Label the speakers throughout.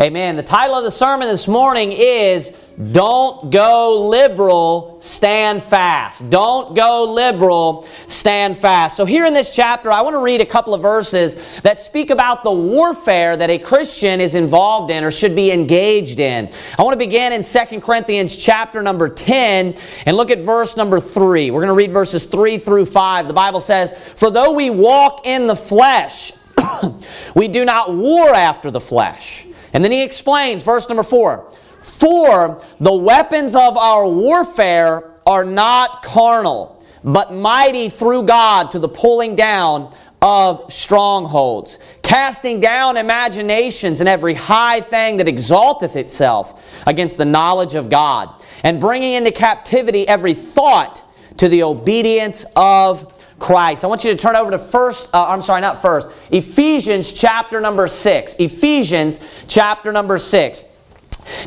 Speaker 1: Amen. The title of the sermon this morning is Don't Go Liberal, Stand Fast. Don't go liberal, stand fast. So, here in this chapter, I want to read a couple of verses that speak about the warfare that a Christian is involved in or should be engaged in. I want to begin in 2 Corinthians chapter number 10 and look at verse number 3. We're going to read verses 3 through 5. The Bible says, For though we walk in the flesh, we do not war after the flesh. And then he explains, verse number four For the weapons of our warfare are not carnal, but mighty through God to the pulling down of strongholds, casting down imaginations and every high thing that exalteth itself against the knowledge of God, and bringing into captivity every thought to the obedience of Christ. I want you to turn over to first, uh, I'm sorry, not first, Ephesians chapter number six. Ephesians chapter number six.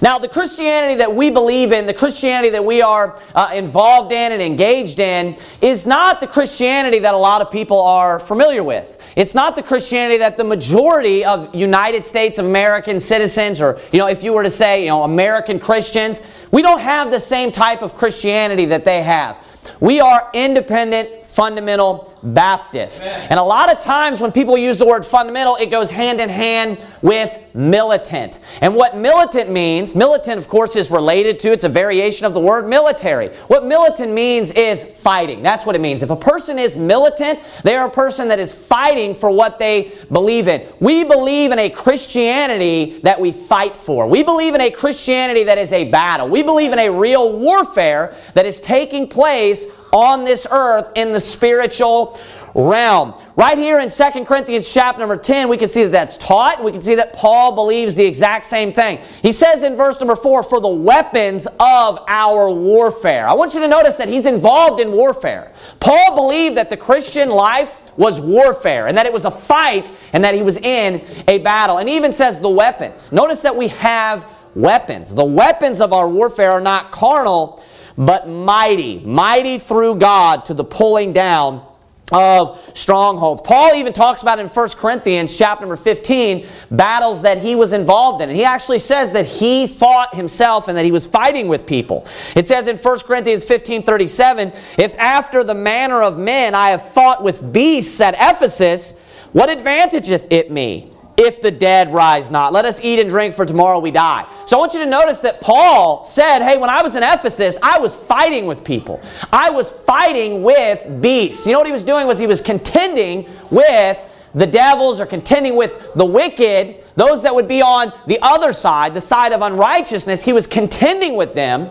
Speaker 1: Now, the Christianity that we believe in, the Christianity that we are uh, involved in and engaged in, is not the Christianity that a lot of people are familiar with. It's not the Christianity that the majority of United States of American citizens, or, you know, if you were to say, you know, American Christians, we don't have the same type of Christianity that they have. We are independent fundamental Baptist. Amen. And a lot of times when people use the word fundamental, it goes hand in hand with militant. And what militant means, militant, of course, is related to, it's a variation of the word military. What militant means is fighting. That's what it means. If a person is militant, they are a person that is fighting for what they believe in. We believe in a Christianity that we fight for. We believe in a Christianity that is a battle. We believe in a real warfare that is taking place on this earth in the spiritual realm. Right here in 2 Corinthians chapter number 10, we can see that that's taught. We can see that Paul believes the exact same thing. He says in verse number 4, for the weapons of our warfare. I want you to notice that he's involved in warfare. Paul believed that the Christian life was warfare and that it was a fight and that he was in a battle. And even says the weapons. Notice that we have weapons. The weapons of our warfare are not carnal, but mighty, mighty through God to the pulling down of strongholds. Paul even talks about in 1 Corinthians chapter number 15 battles that he was involved in. And he actually says that he fought himself and that he was fighting with people. It says in 1 Corinthians 15 37, if after the manner of men I have fought with beasts at Ephesus, what advantageth it me? If the dead rise not. Let us eat and drink, for tomorrow we die. So I want you to notice that Paul said, Hey, when I was in Ephesus, I was fighting with people. I was fighting with beasts. You know what he was doing was he was contending with the devils or contending with the wicked, those that would be on the other side, the side of unrighteousness. He was contending with them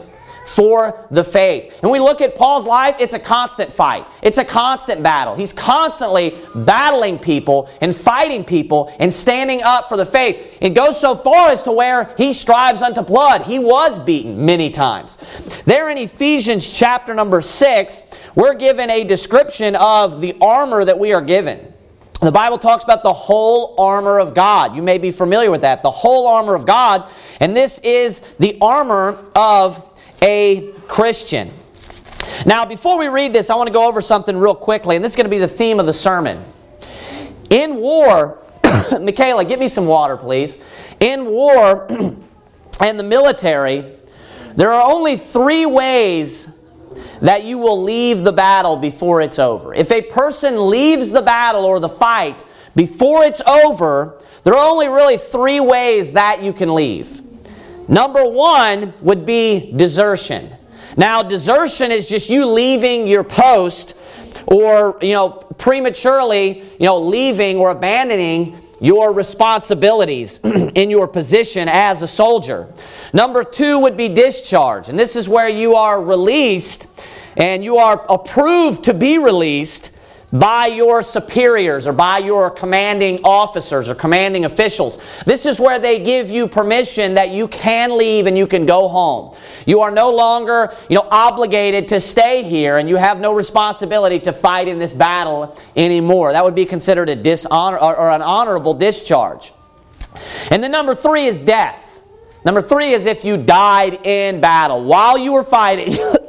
Speaker 1: for the faith. And we look at Paul's life, it's a constant fight. It's a constant battle. He's constantly battling people and fighting people and standing up for the faith. It goes so far as to where he strives unto blood. He was beaten many times. There in Ephesians chapter number 6, we're given a description of the armor that we are given. The Bible talks about the whole armor of God. You may be familiar with that. The whole armor of God. And this is the armor of a Christian. Now, before we read this, I want to go over something real quickly, and this is going to be the theme of the sermon. In war, Michaela, get me some water, please. In war and the military, there are only three ways that you will leave the battle before it's over. If a person leaves the battle or the fight before it's over, there are only really three ways that you can leave. Number one would be desertion. Now, desertion is just you leaving your post or, you know, prematurely, you know, leaving or abandoning your responsibilities in your position as a soldier. Number two would be discharge. And this is where you are released and you are approved to be released by your superiors or by your commanding officers or commanding officials. This is where they give you permission that you can leave and you can go home. You are no longer, you know, obligated to stay here and you have no responsibility to fight in this battle anymore. That would be considered a dishonor or, or an honorable discharge. And then number 3 is death. Number 3 is if you died in battle while you were fighting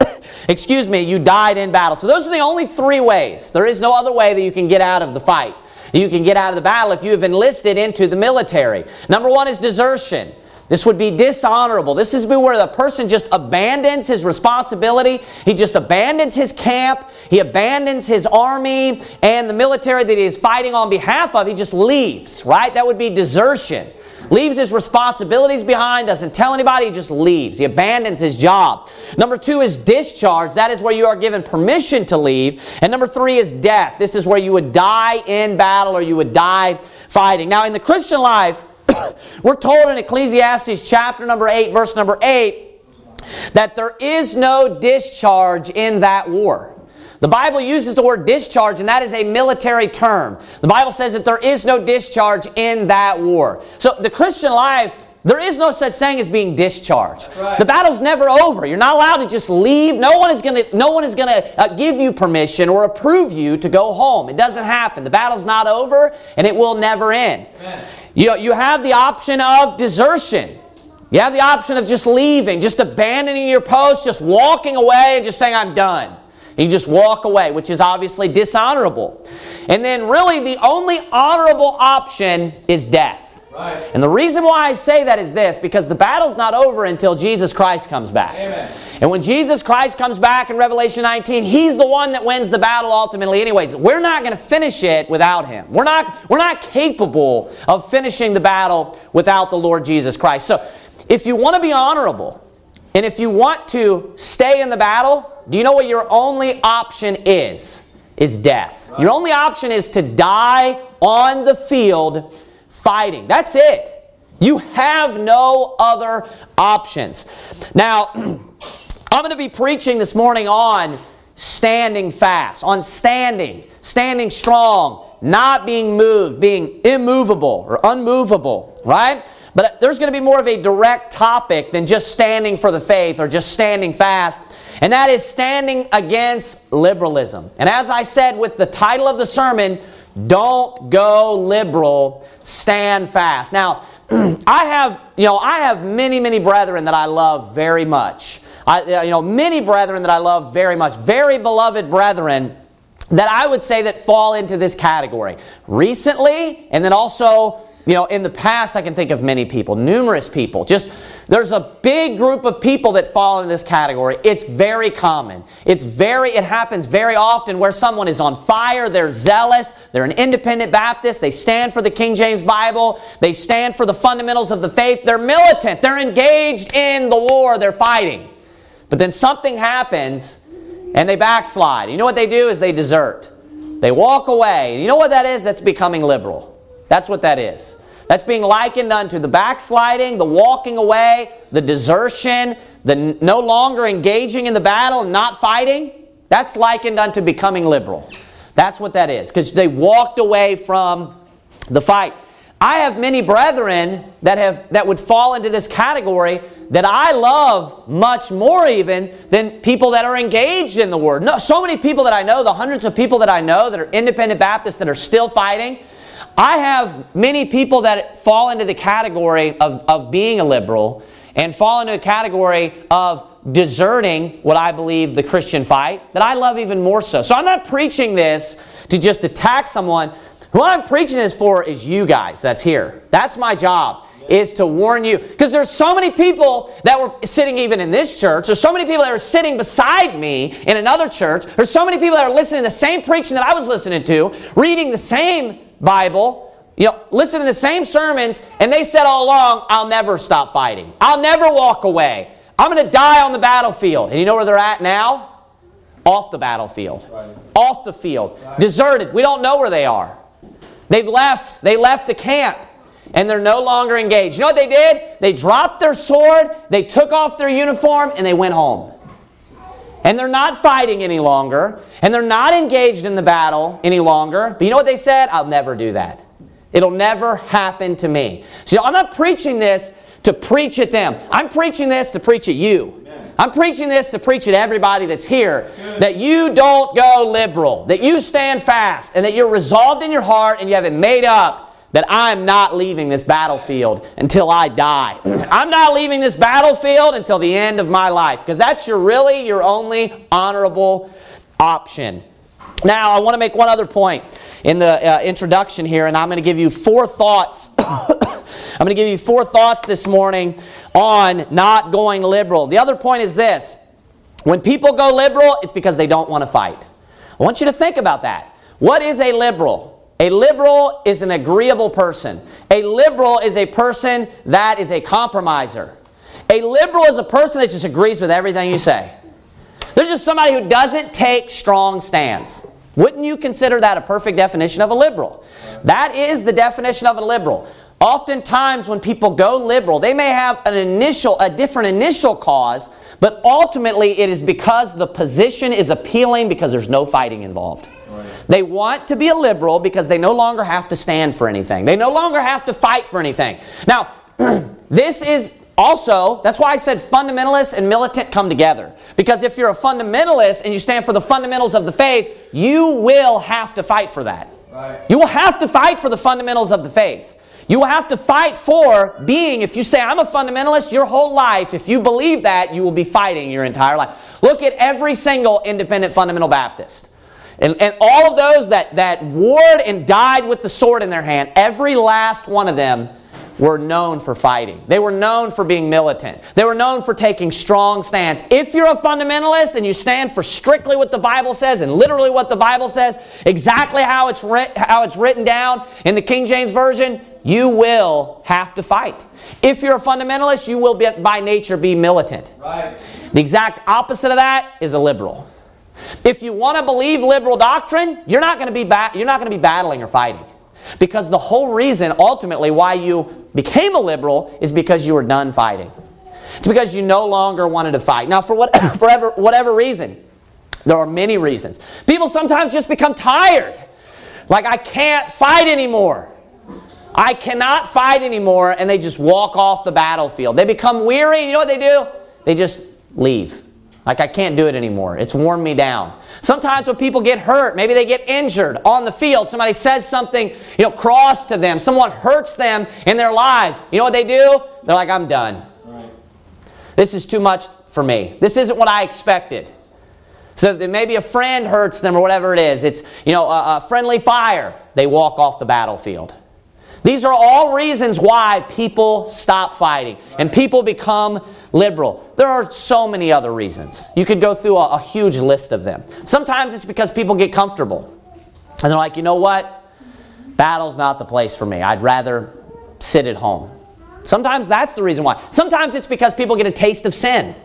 Speaker 1: excuse me, you died in battle. So those are the only three ways. There is no other way that you can get out of the fight. You can get out of the battle if you have enlisted into the military. Number one is desertion. This would be dishonorable. This is where the person just abandons his responsibility. He just abandons his camp. He abandons his army and the military that he is fighting on behalf of. He just leaves, right? That would be desertion. Leaves his responsibilities behind, doesn't tell anybody, he just leaves. He abandons his job. Number two is discharge. That is where you are given permission to leave. And number three is death. This is where you would die in battle or you would die fighting. Now, in the Christian life, we're told in Ecclesiastes chapter number 8, verse number 8, that there is no discharge in that war. The Bible uses the word discharge, and that is a military term. The Bible says that there is no discharge in that war. So the Christian life, there is no such thing as being discharged. Right. The battle's never over. You're not allowed to just leave. No one is going to. No one is going to uh, give you permission or approve you to go home. It doesn't happen. The battle's not over, and it will never end. You you have the option of desertion. You have the option of just leaving, just abandoning your post, just walking away, and just saying, "I'm done." You just walk away, which is obviously dishonorable. And then, really, the only honorable option is death. Right. And the reason why I say that is this because the battle's not over until Jesus Christ comes back. Amen. And when Jesus Christ comes back in Revelation 19, he's the one that wins the battle ultimately anyways. We're not going to finish it without him. We're not we're not capable of finishing the battle without the Lord Jesus Christ. So, if you want to be honorable and if you want to stay in the battle, do you know what your only option is? Is death. Your only option is to die on the field fighting. That's it. You have no other options. Now, I'm going to be preaching this morning on standing fast, on standing, standing strong, not being moved, being immovable or unmovable, right? But there's going to be more of a direct topic than just standing for the faith or just standing fast and that is standing against liberalism. And as I said with the title of the sermon, don't go liberal, stand fast. Now, I have, you know, I have many, many brethren that I love very much. I, you know, many brethren that I love very much, very beloved brethren that I would say that fall into this category. Recently, and then also you know, in the past, I can think of many people, numerous people. Just there's a big group of people that fall in this category. It's very common. It's very, it happens very often where someone is on fire, they're zealous, they're an independent Baptist, they stand for the King James Bible, they stand for the fundamentals of the faith, they're militant, they're engaged in the war, they're fighting. But then something happens and they backslide. You know what they do is they desert. They walk away. You know what that is? That's becoming liberal. That's what that is. That's being likened unto the backsliding, the walking away, the desertion, the no longer engaging in the battle not fighting. That's likened unto becoming liberal. That's what that is, because they walked away from the fight. I have many brethren that have that would fall into this category that I love much more even than people that are engaged in the word. No, so many people that I know, the hundreds of people that I know that are independent Baptists that are still fighting, I have many people that fall into the category of, of being a liberal and fall into a category of deserting what I believe the Christian fight that I love even more so. So I'm not preaching this to just attack someone. Who I'm preaching this for is you guys that's here. That's my job is to warn you. Because there's so many people that were sitting even in this church. There's so many people that are sitting beside me in another church. There's so many people that are listening to the same preaching that I was listening to, reading the same Bible, you know, listen to the same sermons, and they said all along, I'll never stop fighting. I'll never walk away. I'm going to die on the battlefield. And you know where they're at now? Off the battlefield. Right. Off the field. Right. Deserted. We don't know where they are. They've left. They left the camp. And they're no longer engaged. You know what they did? They dropped their sword, they took off their uniform, and they went home and they're not fighting any longer, and they're not engaged in the battle any longer. But you know what they said? I'll never do that. It'll never happen to me. So I'm not preaching this to preach at them. I'm preaching this to preach at you. I'm preaching this to preach at everybody that's here that you don't go liberal, that you stand fast, and that you're resolved in your heart and you have it made up that I'm not leaving this battlefield until I die. I'm not leaving this battlefield until the end of my life because that's your really your only honorable option. Now, I want to make one other point in the uh, introduction here, and I'm going to give you four thoughts. I'm going to give you four thoughts this morning on not going liberal. The other point is this when people go liberal, it's because they don't want to fight. I want you to think about that. What is a liberal? A liberal is an agreeable person. A liberal is a person that is a compromiser. A liberal is a person that just agrees with everything you say. There's just somebody who doesn't take strong stands. Wouldn't you consider that a perfect definition of a liberal? That is the definition of a liberal. Oftentimes, when people go liberal, they may have an initial, a different initial cause, but ultimately it is because the position is appealing because there's no fighting involved. Right. They want to be a liberal because they no longer have to stand for anything. They no longer have to fight for anything. Now, this is also, that's why I said fundamentalists and militant come together. Because if you're a fundamentalist and you stand for the fundamentals of the faith, you will have to fight for that. Right. You will have to fight for the fundamentals of the faith. You have to fight for being, if you say, I'm a fundamentalist, your whole life, if you believe that, you will be fighting your entire life. Look at every single independent fundamental Baptist. And, and all of those that, that warred and died with the sword in their hand, every last one of them were known for fighting. They were known for being militant. They were known for taking strong stands. If you're a fundamentalist and you stand for strictly what the Bible says and literally what the Bible says, exactly how it's, how it's written down in the King James Version, you will have to fight. If you're a fundamentalist, you will be, by nature be militant. Right. The exact opposite of that is a liberal. If you want to believe liberal doctrine, you're not going to be ba- you're not going to be battling or fighting. Because the whole reason, ultimately, why you became a liberal is because you were done fighting. It's because you no longer wanted to fight. Now, for what, forever, whatever reason, there are many reasons. People sometimes just become tired. Like, I can't fight anymore. I cannot fight anymore, and they just walk off the battlefield. They become weary, you know what they do? They just leave. Like, I can't do it anymore. It's worn me down. Sometimes when people get hurt, maybe they get injured on the field, somebody says something, you know, cross to them, someone hurts them in their lives. You know what they do? They're like, I'm done. Right. This is too much for me. This isn't what I expected. So maybe a friend hurts them or whatever it is. It's, you know, a, a friendly fire. They walk off the battlefield. These are all reasons why people stop fighting and people become liberal. There are so many other reasons. You could go through a, a, huge list of them. Sometimes it's because people get comfortable. And they're like, you know what? Battle's not the place for me. I'd rather sit at home. Sometimes that's the reason why. Sometimes it's because people get a taste of sin.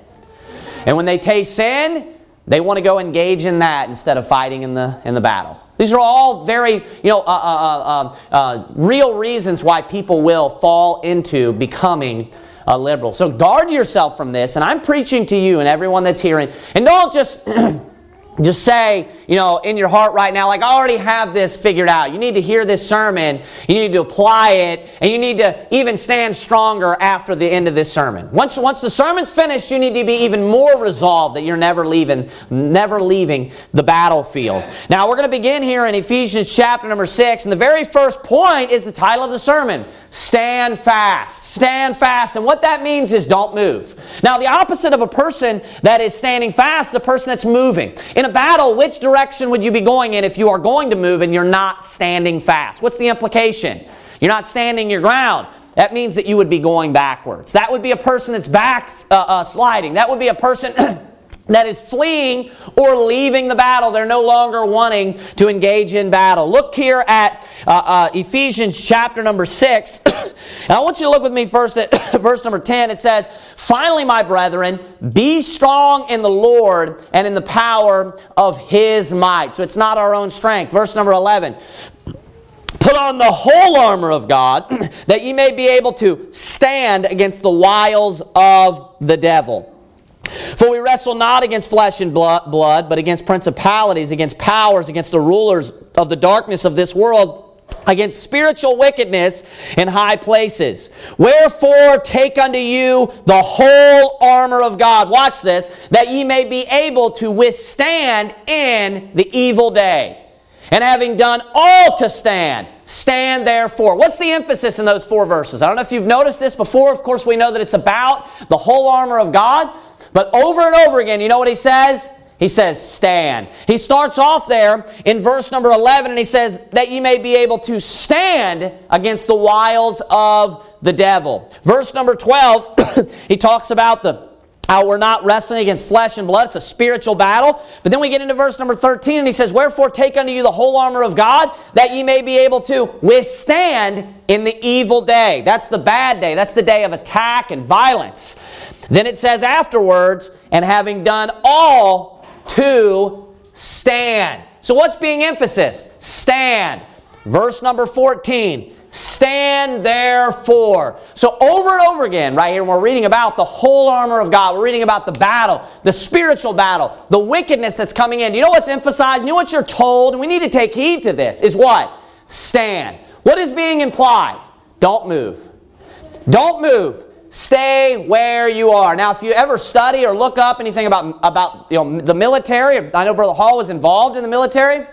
Speaker 1: And when they taste sin, they want to go engage in that instead of fighting in the, in the battle. These are all very, you know, uh, uh, uh, uh, real reasons why people will fall into becoming a liberal. So guard yourself from this, and I'm preaching to you and everyone that's hearing. And don't just just say, you know, in your heart right now, like, I already have this figured out. You need to hear this sermon, you need to apply it, and you need to even stand stronger after the end of this sermon. Once, once the sermon's finished, you need to be even more resolved that you're never leaving, never leaving the battlefield. Now, we're going to begin here in Ephesians chapter number 6, and the very first point is the title of the sermon Stand fast. Stand fast. And what that means is don't move. Now, the opposite of a person that is standing fast is a person that's moving. In a battle, which direction would you be going in if you are going to move and you're not standing fast? What's the implication? You're not standing your ground. That means that you would be going backwards. That would be a person that's back uh, uh, sliding. That would be a person that is fleeing or leaving the battle. They're no longer wanting to engage in battle. Look here at uh, uh, Ephesians chapter number 6. and I want you to look with me first at verse number 10. It says, Finally, my brethren, be strong in the Lord and in the power of his might. So it's not our own strength. Verse number 11. Put on the whole armor of God that ye may be able to stand against the wiles of the devil. For we wrestle not against flesh and blood, but against principalities, against powers, against the rulers of the darkness of this world, against spiritual wickedness in high places. Wherefore take unto you the whole armor of God. Watch this, that ye may be able to withstand in the evil day. And having done all to stand, stand therefore. What's the emphasis in those four verses? I don't know if you've noticed this before. Of course, we know that it's about the whole armor of God. But over and over again, you know what he says? He says, stand. He starts off there in verse number 11 and he says, that you may be able to stand against the wiles of the devil. Verse number 12, he talks about the how we're not wrestling against flesh and blood. It's a spiritual battle. But then we get into verse number 13 and he says, Wherefore take unto you the whole armor of God, that ye may be able to withstand in the evil day. That's the bad day. That's the day of attack and violence. Then it says afterwards, and having done all to stand. So what's being emphasized? Stand. Verse number 14. Stand therefore. So over and over again, right here, we're reading about the whole armor of God. We're reading about the battle, the spiritual battle, the wickedness that's coming in. You know what's emphasized? You know what you're told? And we need to take heed to this is what? Stand. What is being implied? Don't move. Don't move. Stay where you are. Now, if you ever study or look up anything about, about you know, the military, I know Brother Hall was involved in the military,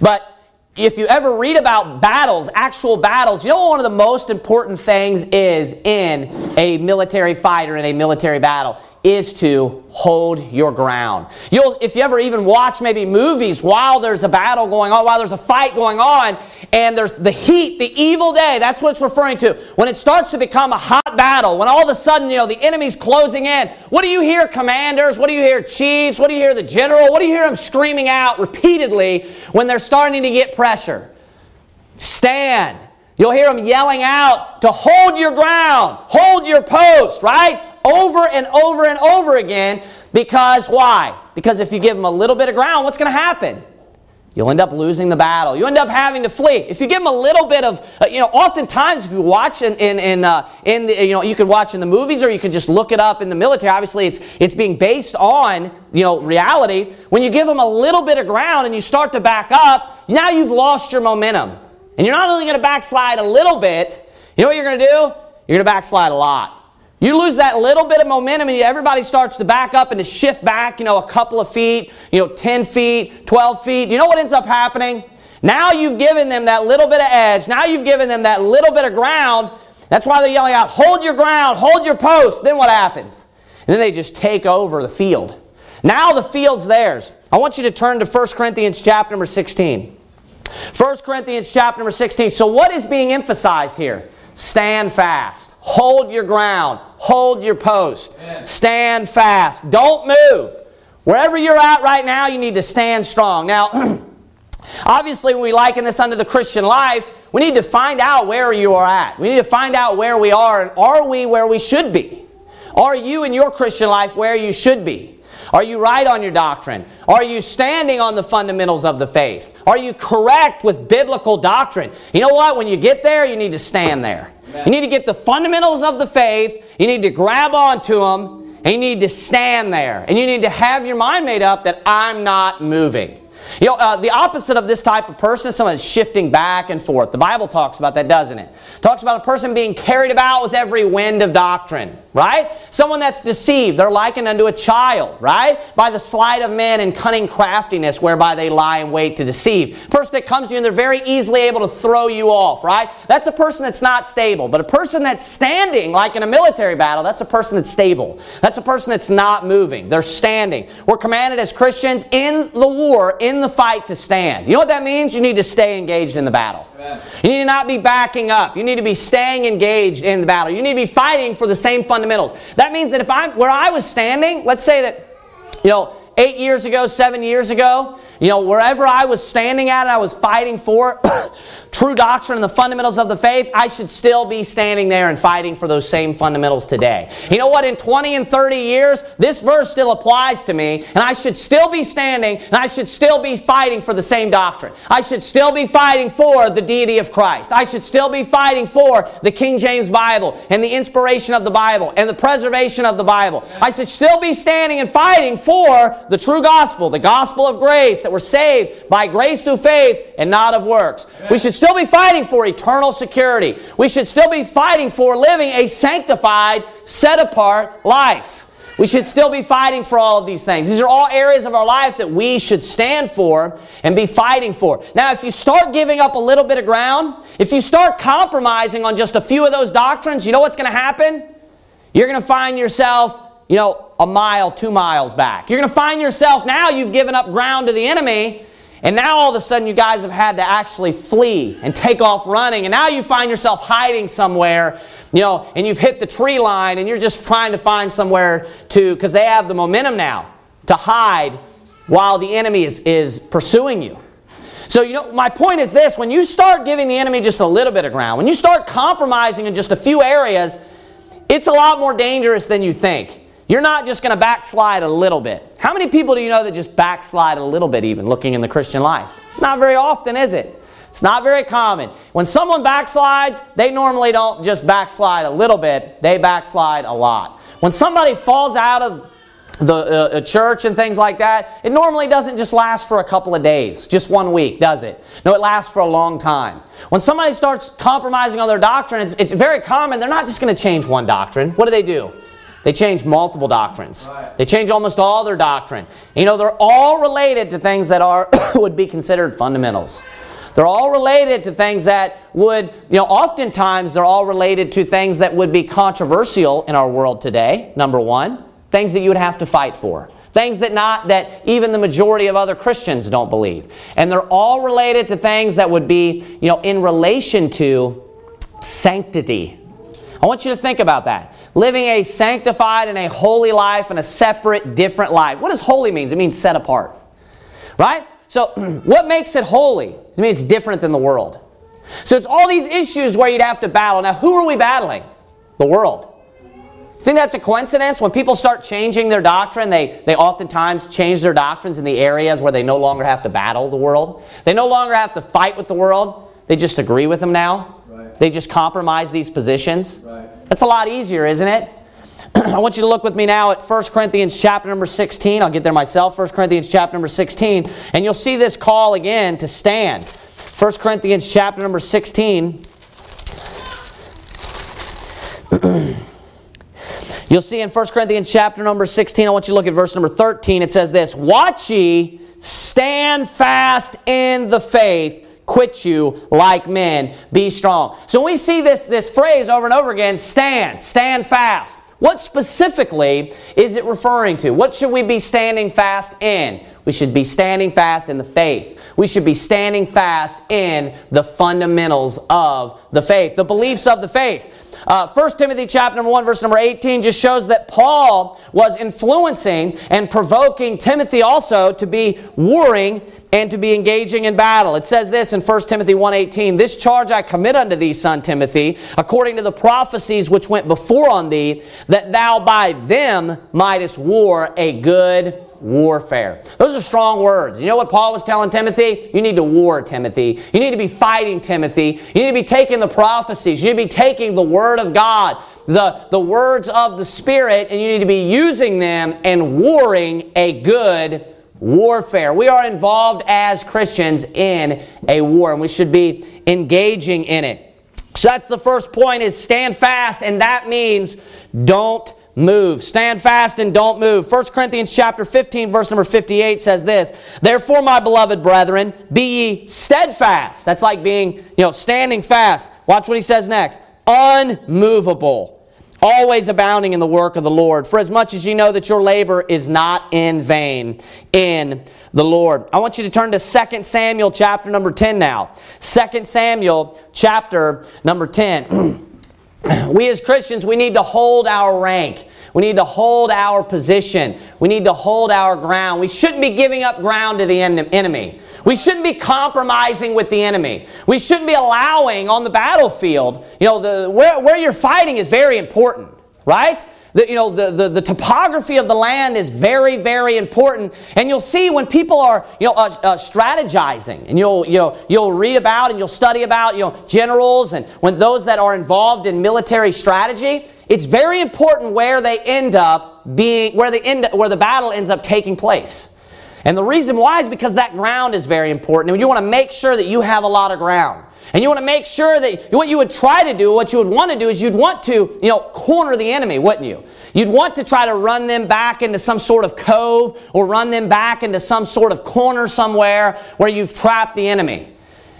Speaker 1: but if you ever read about battles, actual battles, you know one of the most important things is in a military fight or in a military battle? Is to hold your ground. You'll, if you ever even watch maybe movies while there's a battle going on, while there's a fight going on, and there's the heat, the evil day, that's what it's referring to. When it starts to become a hot battle, when all of a sudden, you know, the enemy's closing in, what do you hear commanders? What do you hear chiefs? What do you hear the general? What do you hear them screaming out repeatedly when they're starting to get pressure? Stand. You'll hear them yelling out to hold your ground, hold your post, right? Over and over and over again because why? Because if you give them a little bit of ground, what's going to happen? You'll end up losing the battle. You end up having to flee. If you give them a little bit of, uh, you know, oftentimes if you watch in, in, in, uh, in the, you know, you can watch in the movies or you can just look it up in the military. Obviously, it's, it's being based on, you know, reality. When you give them a little bit of ground and you start to back up, now you've lost your momentum. And you're not only going to backslide a little bit, you know what you're going to do? You're going to backslide a lot. You lose that little bit of momentum and everybody starts to back up and to shift back, you know, a couple of feet, you know, 10 feet, 12 feet. You know what ends up happening? Now you've given them that little bit of edge. Now you've given them that little bit of ground. That's why they're yelling out, hold your ground, hold your post. Then what happens? And then they just take over the field. Now the field's theirs. I want you to turn to 1 Corinthians chapter number 16. 1 Corinthians chapter number 16. So what is being emphasized here? Stand fast. Hold your ground. Hold your post. Stand fast. Don't move. Wherever you're at right now, you need to stand strong. Now, obviously, when we liken this unto the Christian life, we need to find out where you are at. We need to find out where we are and are we where we should be? Are you in your Christian life where you should be? Are you right on your doctrine? Are you standing on the fundamentals of the faith? Are you correct with biblical doctrine? You know what? When you get there, you need to stand there. Amen. You need to get the fundamentals of the faith, you need to grab onto them, and you need to stand there. And you need to have your mind made up that I'm not moving. You know, uh, the opposite of this type of person is someone that's shifting back and forth. The Bible talks about that, doesn't it? Talks about a person being carried about with every wind of doctrine, right? Someone that's deceived. They're likened unto a child, right? By the sleight of men and cunning craftiness whereby they lie in wait to deceive. A person that comes to you and they're very easily able to throw you off, right? That's a person that's not stable. But a person that's standing, like in a military battle, that's a person that's stable. That's a person that's not moving. They're standing. We're commanded as Christians in the war, in the fight to stand. You know what that means? You need to stay engaged in the battle. Amen. You need to not be backing up. You need to be staying engaged in the battle. You need to be fighting for the same fundamentals. That means that if I'm where I was standing, let's say that, you know, eight years ago, seven years ago, you know, wherever I was standing at, I was fighting for true doctrine and the fundamentals of the faith, I should still be standing there and fighting for those same fundamentals today. You know what? In 20 and 30 years, this verse still applies to me, and I should still be standing and I should still be fighting for the same doctrine. I should still be fighting for the deity of Christ. I should still be fighting for the King James Bible and the inspiration of the Bible and the preservation of the Bible. I should still be standing and fighting for the true gospel, the gospel of grace that we're saved by grace through faith and not of works. We should still be fighting for eternal security. We should still be fighting for living a sanctified, set apart life. We should still be fighting for all of these things. These are all areas of our life that we should stand for and be fighting for. Now, if you start giving up a little bit of ground, if you start compromising on just a few of those doctrines, you know what's going to happen? You're going to find yourself, you know, a mile, two miles back. You're going to find yourself now you've given up ground to the enemy. And now all of a sudden you guys have had to actually flee and take off running. And now you find yourself hiding somewhere, you know, and you've hit the tree line and you're just trying to find somewhere to, because they have the momentum now to hide while the enemy is, is pursuing you. So, you know, my point is this when you start giving the enemy just a little bit of ground, when you start compromising in just a few areas, it's a lot more dangerous than you think. You're not just going to backslide a little bit. How many people do you know that just backslide a little bit, even looking in the Christian life? Not very often, is it? It's not very common. When someone backslides, they normally don't just backslide a little bit, they backslide a lot. When somebody falls out of the uh, church and things like that, it normally doesn't just last for a couple of days, just one week, does it? No, it lasts for a long time. When somebody starts compromising on their doctrine, it's, it's very common. They're not just going to change one doctrine. What do they do? They change multiple doctrines. Right. They change almost all their doctrine. You know, they're all related to things that are would be considered fundamentals. They're all related to things that would, you know, oftentimes they're all related to things that would be controversial in our world today. Number one. Things that you would have to fight for. Things that not that even the majority of other Christians don't believe. And they're all related to things that would be, you know, in relation to sanctity. I want you to think about that. Living a sanctified and a holy life and a separate, different life. What does holy mean? It means set apart. Right? So, what makes it holy? It means it's different than the world. So, it's all these issues where you'd have to battle. Now, who are we battling? The world. Think that's a coincidence? When people start changing their doctrine, they, they oftentimes change their doctrines in the areas where they no longer have to battle the world. They no longer have to fight with the world. They just agree with them now. Right. They just compromise these positions. Right. That's a lot easier, isn't it? I want you to look with me now at 1 Corinthians chapter number 16. I'll get there myself. 1 Corinthians chapter number 16. And you'll see this call again to stand. 1 Corinthians chapter number 16. You'll see in 1 Corinthians chapter number 16, I want you to look at verse number 13. It says this Watch ye, stand fast in the faith, quit you like men, be strong. So we see this, this phrase over and over again stand, stand fast. What specifically is it referring to? What should we be standing fast in? We should be standing fast in the faith. We should be standing fast in the fundamentals of the faith, the beliefs of the faith. Uh, 1 Timothy chapter number 1, verse number 18 just shows that Paul was influencing and provoking Timothy also to be warring and to be engaging in battle. It says this in 1 Timothy 1:18, "This charge I commit unto thee, son Timothy, according to the prophecies which went before on thee, that thou by them mightest war a good warfare. Those are strong words. You know what Paul was telling Timothy? You need to war, Timothy. You need to be fighting, Timothy. You need to be taking the prophecies. You need to be taking the Word of God, the, the words of the Spirit, and you need to be using them and warring a good warfare. We are involved as Christians in a war, and we should be engaging in it. So that's the first point is stand fast, and that means don't move. Stand fast and don't move. 1 Corinthians chapter 15 verse number 58 says this, "Therefore my beloved brethren, be ye steadfast." That's like being, you know, standing fast. Watch what he says next. Unmovable always abounding in the work of the Lord, for as much as you know that your labor is not in vain in the Lord. I want you to turn to 2 Samuel chapter number 10 now. 2 Samuel chapter number 10. we as Christians, we need to hold our rank. We need to hold our position. We need to hold our ground. We shouldn't be giving up ground to the enemy. We shouldn't be compromising with the enemy. We shouldn't be allowing on the battlefield, you know, the, where, where you're fighting is very important, right? The, you know, the, the, the, topography of the land is very, very important. And you'll see when people are, you know, uh, uh, strategizing, and you'll, you know, you'll read about and you'll study about, you know, generals and when those that are involved in military strategy, it's very important where they end up being, where, they end, where the battle ends up taking place. And the reason why is because that ground is very important. And you want to make sure that you have a lot of ground. And you want to make sure that what you would try to do, what you would want to do is you'd want to, you know, corner the enemy, wouldn't you? You'd want to try to run them back into some sort of cove or run them back into some sort of corner somewhere where you've trapped the enemy.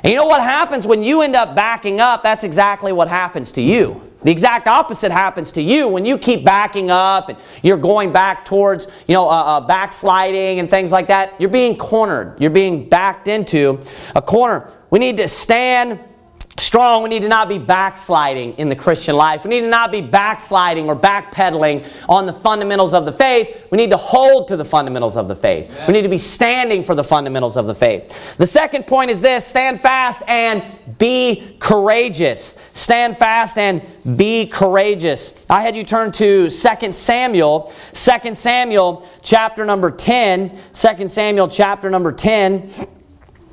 Speaker 1: And you know what happens when you end up backing up? That's exactly what happens to you. The exact opposite happens to you when you keep backing up and you're going back towards, you know, uh, uh, backsliding and things like that. You're being cornered. You're being backed into a corner. We need to stand strong. We need to not be backsliding in the Christian life. We need to not be backsliding or backpedaling on the fundamentals of the faith. We need to hold to the fundamentals of the faith. We need to be standing for the fundamentals of the faith. The second point is this stand fast and be courageous. Stand fast and be courageous. I had you turn to 2 Samuel, 2 Samuel chapter number 10, 2 Samuel chapter number 10.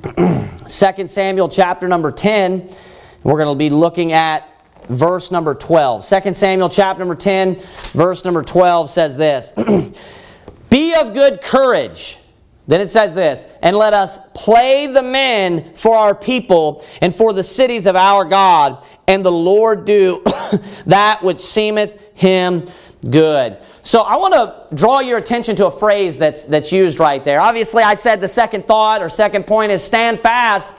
Speaker 1: 2 Samuel chapter number 10 we're going to be looking at verse number 12. 2 Samuel chapter number 10, verse number 12 says this Be of good courage. Then it says this, and let us play the men for our people and for the cities of our God, and the Lord do that which seemeth him good. So I want to draw your attention to a phrase that's, that's used right there. Obviously, I said the second thought or second point is stand fast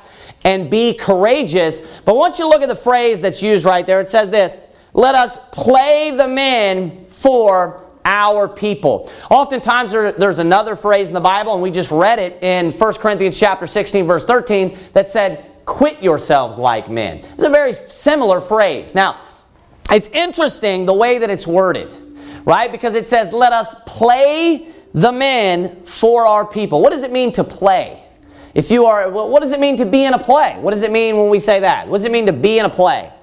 Speaker 1: and be courageous. But once you look at the phrase that's used right there, it says this let us play the men for our people. Oftentimes there, there's another phrase in the Bible, and we just read it in 1 Corinthians chapter 16, verse 13, that said, quit yourselves like men. It's a very similar phrase. Now, it's interesting the way that it's worded, right? Because it says, let us play the men for our people. What does it mean to play? If you are, what does it mean to be in a play? What does it mean when we say that? What does it mean to be in a play?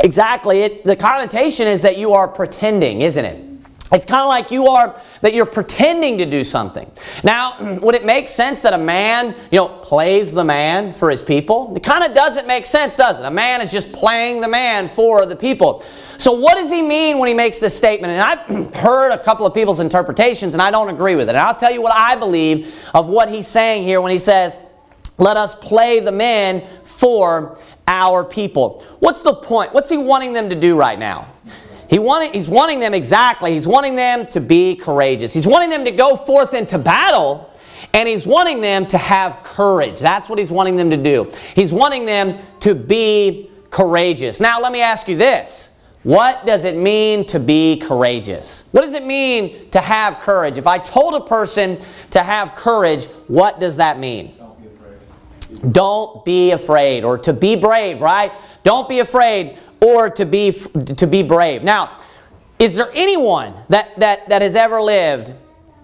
Speaker 1: Exactly. It, the connotation is that you are pretending, isn't it? It's kind of like you are that you're pretending to do something. Now, would it make sense that a man, you know, plays the man for his people? It kind of doesn't make sense, does it? A man is just playing the man for the people. So, what does he mean when he makes this statement? And I've heard a couple of people's interpretations, and I don't agree with it. And I'll tell you what I believe of what he's saying here when he says, Let us play the men for our people. What's the point? What's he wanting them to do right now? He wanted, he's wanting them exactly, he's wanting them to be courageous. He's wanting them to go forth into battle, and he's wanting them to have courage. That's what he's wanting them to do. He's wanting them to be courageous. Now, let me ask you this. What does it mean to be courageous? What does it mean to have courage? If I told a person to have courage, what does that mean? Don't be afraid. Don't be afraid, or to be brave, right? Don't be afraid or to be, to be brave. Now, is there anyone that, that, that has ever lived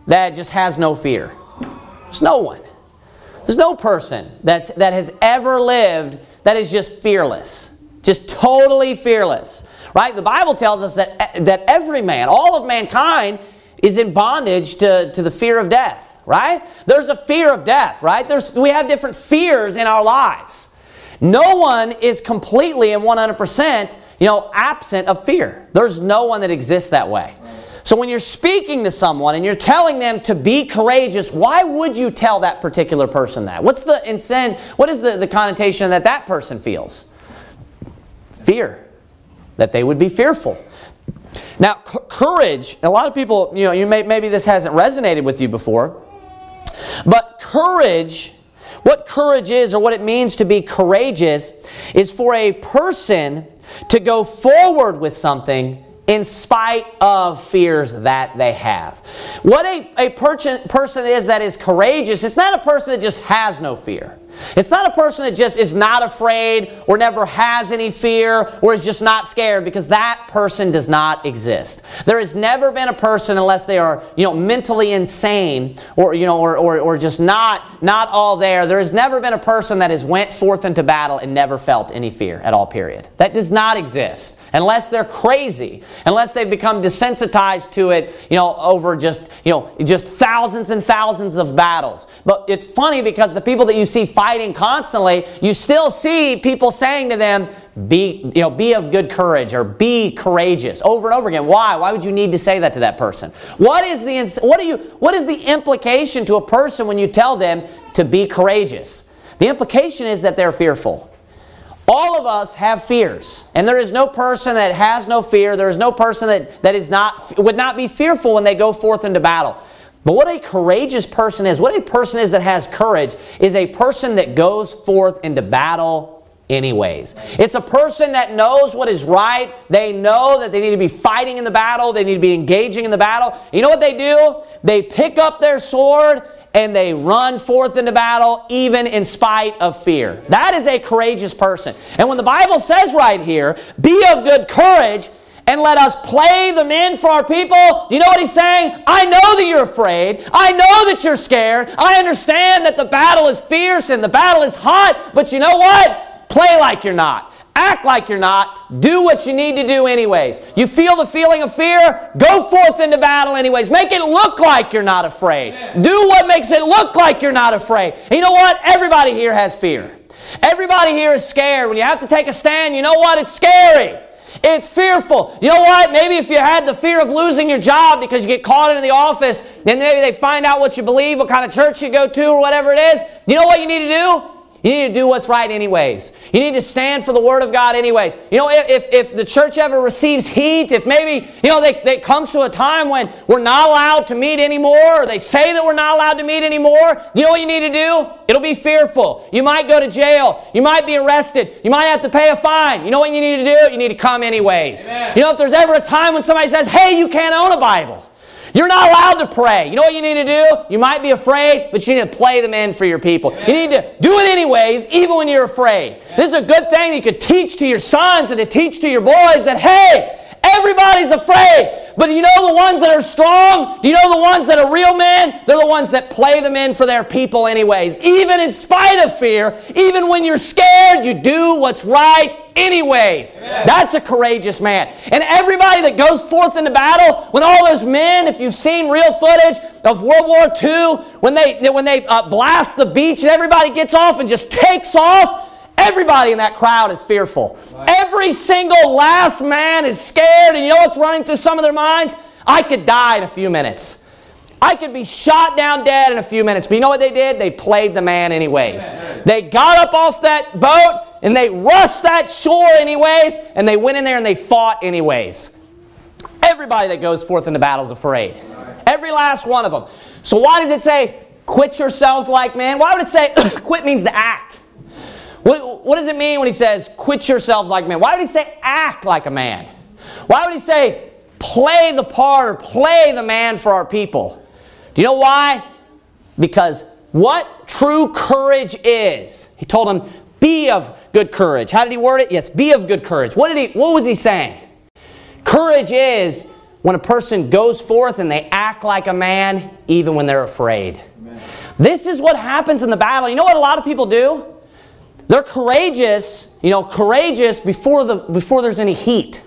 Speaker 1: that just has no fear? There's no one. There's no person that's, that has ever lived that is just fearless, just totally fearless. Right? The Bible tells us that, that every man, all of mankind, is in bondage to, to the fear of death. Right? There's a fear of death, right? There's, we have different fears in our lives. No one is completely and 100%, you know, absent of fear. There's no one that exists that way. So when you're speaking to someone and you're telling them to be courageous, why would you tell that particular person that? What's the incent, what is the, the connotation that that person feels? Fear. That they would be fearful. Now, c- courage, a lot of people, you know, you may, maybe this hasn't resonated with you before, but courage what courage is, or what it means to be courageous, is for a person to go forward with something in spite of fears that they have. What a, a person, person is that is courageous, it's not a person that just has no fear. It's not a person that just is not afraid or never has any fear or is just not scared because that person does not exist. There has never been a person unless they are, you know, mentally insane or, you know, or, or, or just not, not all there. There has never been a person that has went forth into battle and never felt any fear at all, period. That does not exist unless they're crazy, unless they've become desensitized to it, you know, over just, you know, just thousands and thousands of battles. But it's funny because the people that you see fighting constantly, you still see people saying to them, be, you know, be of good courage or be courageous over and over again. Why? Why would you need to say that to that person? What is the, what, do you, what is the implication to a person when you tell them to be courageous? The implication is that they're fearful. All of us have fears. And there is no person that has no fear. There is no person that, that is not, would not be fearful when they go forth into battle. But what a courageous person is, what a person is that has courage, is a person that goes forth into battle anyways. It's a person that knows what is right. They know that they need to be fighting in the battle, they need to be engaging in the battle. You know what they do? They pick up their sword and they run forth into battle even in spite of fear. That is a courageous person. And when the Bible says right here, be of good courage, and let us play the men for our people. Do you know what he's saying? I know that you're afraid. I know that you're scared. I understand that the battle is fierce and the battle is hot, but you know what? Play like you're not. Act like you're not. Do what you need to do, anyways. You feel the feeling of fear? Go forth into battle, anyways. Make it look like you're not afraid. Do what makes it look like you're not afraid. And you know what? Everybody here has fear. Everybody here is scared. When you have to take a stand, you know what? It's scary. It's fearful. You know what? Maybe if you had the fear of losing your job because you get called into the office, then maybe they find out what you believe, what kind of church you go to, or whatever it is. You know what you need to do? You need to do what's right anyways. You need to stand for the Word of God anyways. You know, if, if the church ever receives heat, if maybe, you know, they, they comes to a time when we're not allowed to meet anymore, or they say that we're not allowed to meet anymore, you know what you need to do? It'll be fearful. You might go to jail. You might be arrested. You might have to pay a fine. You know what you need to do? You need to come anyways. Amen. You know, if there's ever a time when somebody says, hey, you can't own a Bible. You're not allowed to pray. You know what you need to do? You might be afraid, but you need to play the man for your people. You need to do it anyways, even when you're afraid. This is a good thing you could teach to your sons and to teach to your boys that, hey, Everybody's afraid. But you know the ones that are strong? Do you know the ones that are real men? They're the ones that play them in for their people, anyways. Even in spite of fear, even when you're scared, you do what's right, anyways. Amen. That's a courageous man. And everybody that goes forth into battle, when all those men, if you've seen real footage of World War II, when they, when they uh, blast the beach and everybody gets off and just takes off, Everybody in that crowd is fearful. Right. Every single last man is scared, and you know what's running through some of their minds? I could die in a few minutes. I could be shot down dead in a few minutes. But you know what they did? They played the man anyways. They got up off that boat and they rushed that shore anyways, and they went in there and they fought anyways. Everybody that goes forth into battle is afraid. Every last one of them. So why does it say, quit yourselves like men? Why would it say, quit means to act? What, what does it mean when he says, quit yourselves like men? Why would he say, act like a man? Why would he say, play the part or play the man for our people? Do you know why? Because what true courage is, he told them, be of good courage. How did he word it? Yes, be of good courage. What did he what was he saying? Courage is when a person goes forth and they act like a man even when they're afraid. Amen. This is what happens in the battle. You know what a lot of people do? They're courageous, you know, courageous before, the, before there's any heat.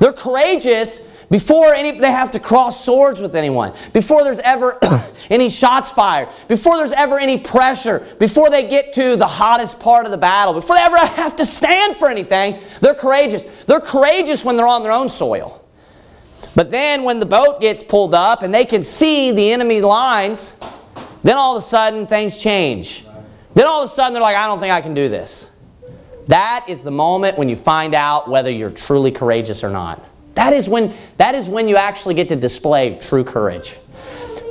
Speaker 1: They're courageous before any, they have to cross swords with anyone, before there's ever any shots fired, before there's ever any pressure, before they get to the hottest part of the battle, before they ever have to stand for anything, they're courageous. They're courageous when they're on their own soil. But then when the boat gets pulled up and they can see the enemy lines, then all of a sudden things change. Then all of a sudden they're like, I don't think I can do this. That is the moment when you find out whether you're truly courageous or not. That is when, that is when you actually get to display true courage.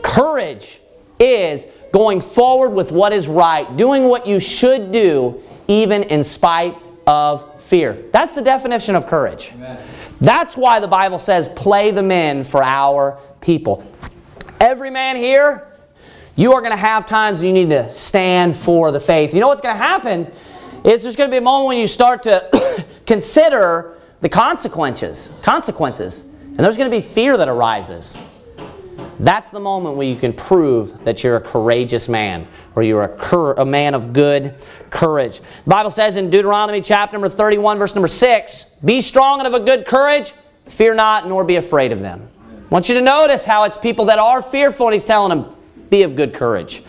Speaker 1: Courage is going forward with what is right, doing what you should do, even in spite of fear. That's the definition of courage. Amen. That's why the Bible says, play the men for our people. Every man here you are going to have times you need to stand for the faith. You know what's going to happen is there's going to be a moment when you start to consider the consequences, consequences, and there's going to be fear that arises. That's the moment where you can prove that you're a courageous man or you're a, cur- a man of good courage. The Bible says in Deuteronomy chapter number 31, verse number 6 Be strong and of a good courage, fear not, nor be afraid of them. I want you to notice how it's people that are fearful, and he's telling them, be of good courage.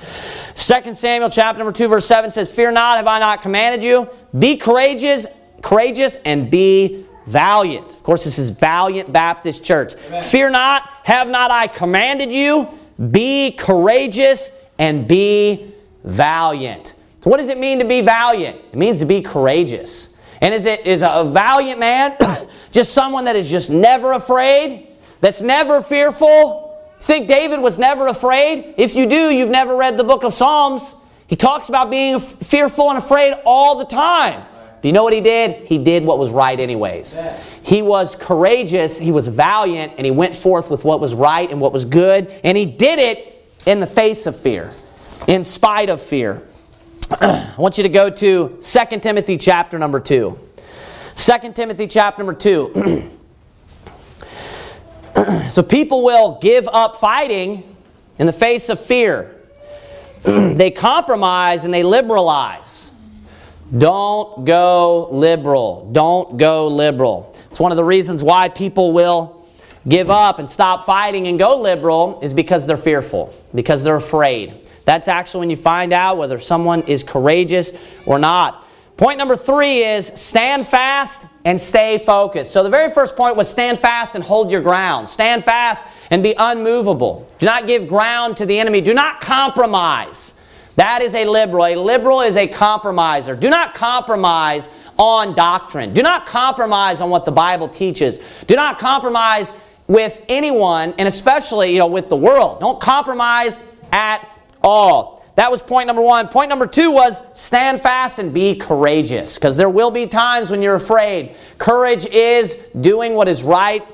Speaker 1: 2 Samuel chapter number 2 verse 7 says, Fear not, have I not commanded you? Be courageous, courageous and be valiant. Of course, this is Valiant Baptist Church. Amen. Fear not, have not I commanded you? Be courageous and be valiant. So what does it mean to be valiant? It means to be courageous. And is it is a valiant man just someone that is just never afraid, that's never fearful, Think David was never afraid? If you do, you've never read the book of Psalms. He talks about being fearful and afraid all the time. Do you know what he did? He did what was right, anyways. He was courageous, he was valiant, and he went forth with what was right and what was good, and he did it in the face of fear, in spite of fear. I want you to go to 2 Timothy chapter number 2. 2 Timothy chapter number 2. so people will give up fighting in the face of fear. they compromise and they liberalize. Don't go liberal. Don't go liberal. It's one of the reasons why people will give up and stop fighting and go liberal is because they're fearful, because they're afraid. That's actually when you find out whether someone is courageous or not. Point number three is stand fast and stay focused. So the very first point was stand fast and hold your ground. Stand fast and be unmovable. Do not give ground to the enemy. Do not compromise. That is a liberal. A liberal is a compromiser. Do not compromise on doctrine. Do not compromise on what the Bible teaches. Do not compromise with anyone, and especially you know, with the world. Don't compromise at all. That was point number one. Point number two was stand fast and be courageous because there will be times when you're afraid. Courage is doing what is right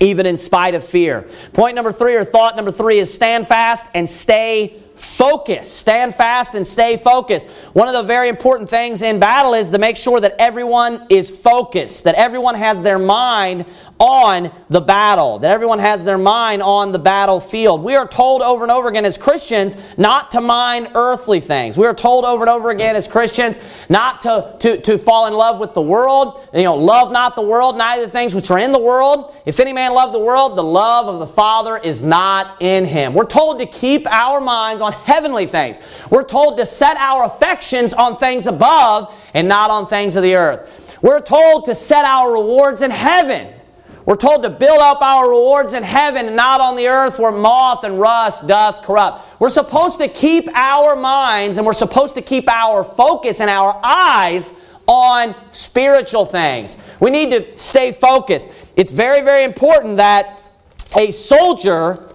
Speaker 1: even in spite of fear. Point number three, or thought number three, is stand fast and stay focused. Stand fast and stay focused. One of the very important things in battle is to make sure that everyone is focused, that everyone has their mind on the battle, that everyone has their mind on the battlefield. We are told over and over again as Christians not to mind earthly things. We are told over and over again as Christians not to, to, to fall in love with the world. You know, love not the world, neither the things which are in the world. If any man love the world, the love of the Father is not in him. We're told to keep our minds on heavenly things. We're told to set our affections on things above and not on things of the earth. We're told to set our rewards in heaven. We're told to build up our rewards in heaven and not on the earth where moth and rust doth corrupt. We're supposed to keep our minds and we're supposed to keep our focus and our eyes on spiritual things. We need to stay focused. It's very, very important that a soldier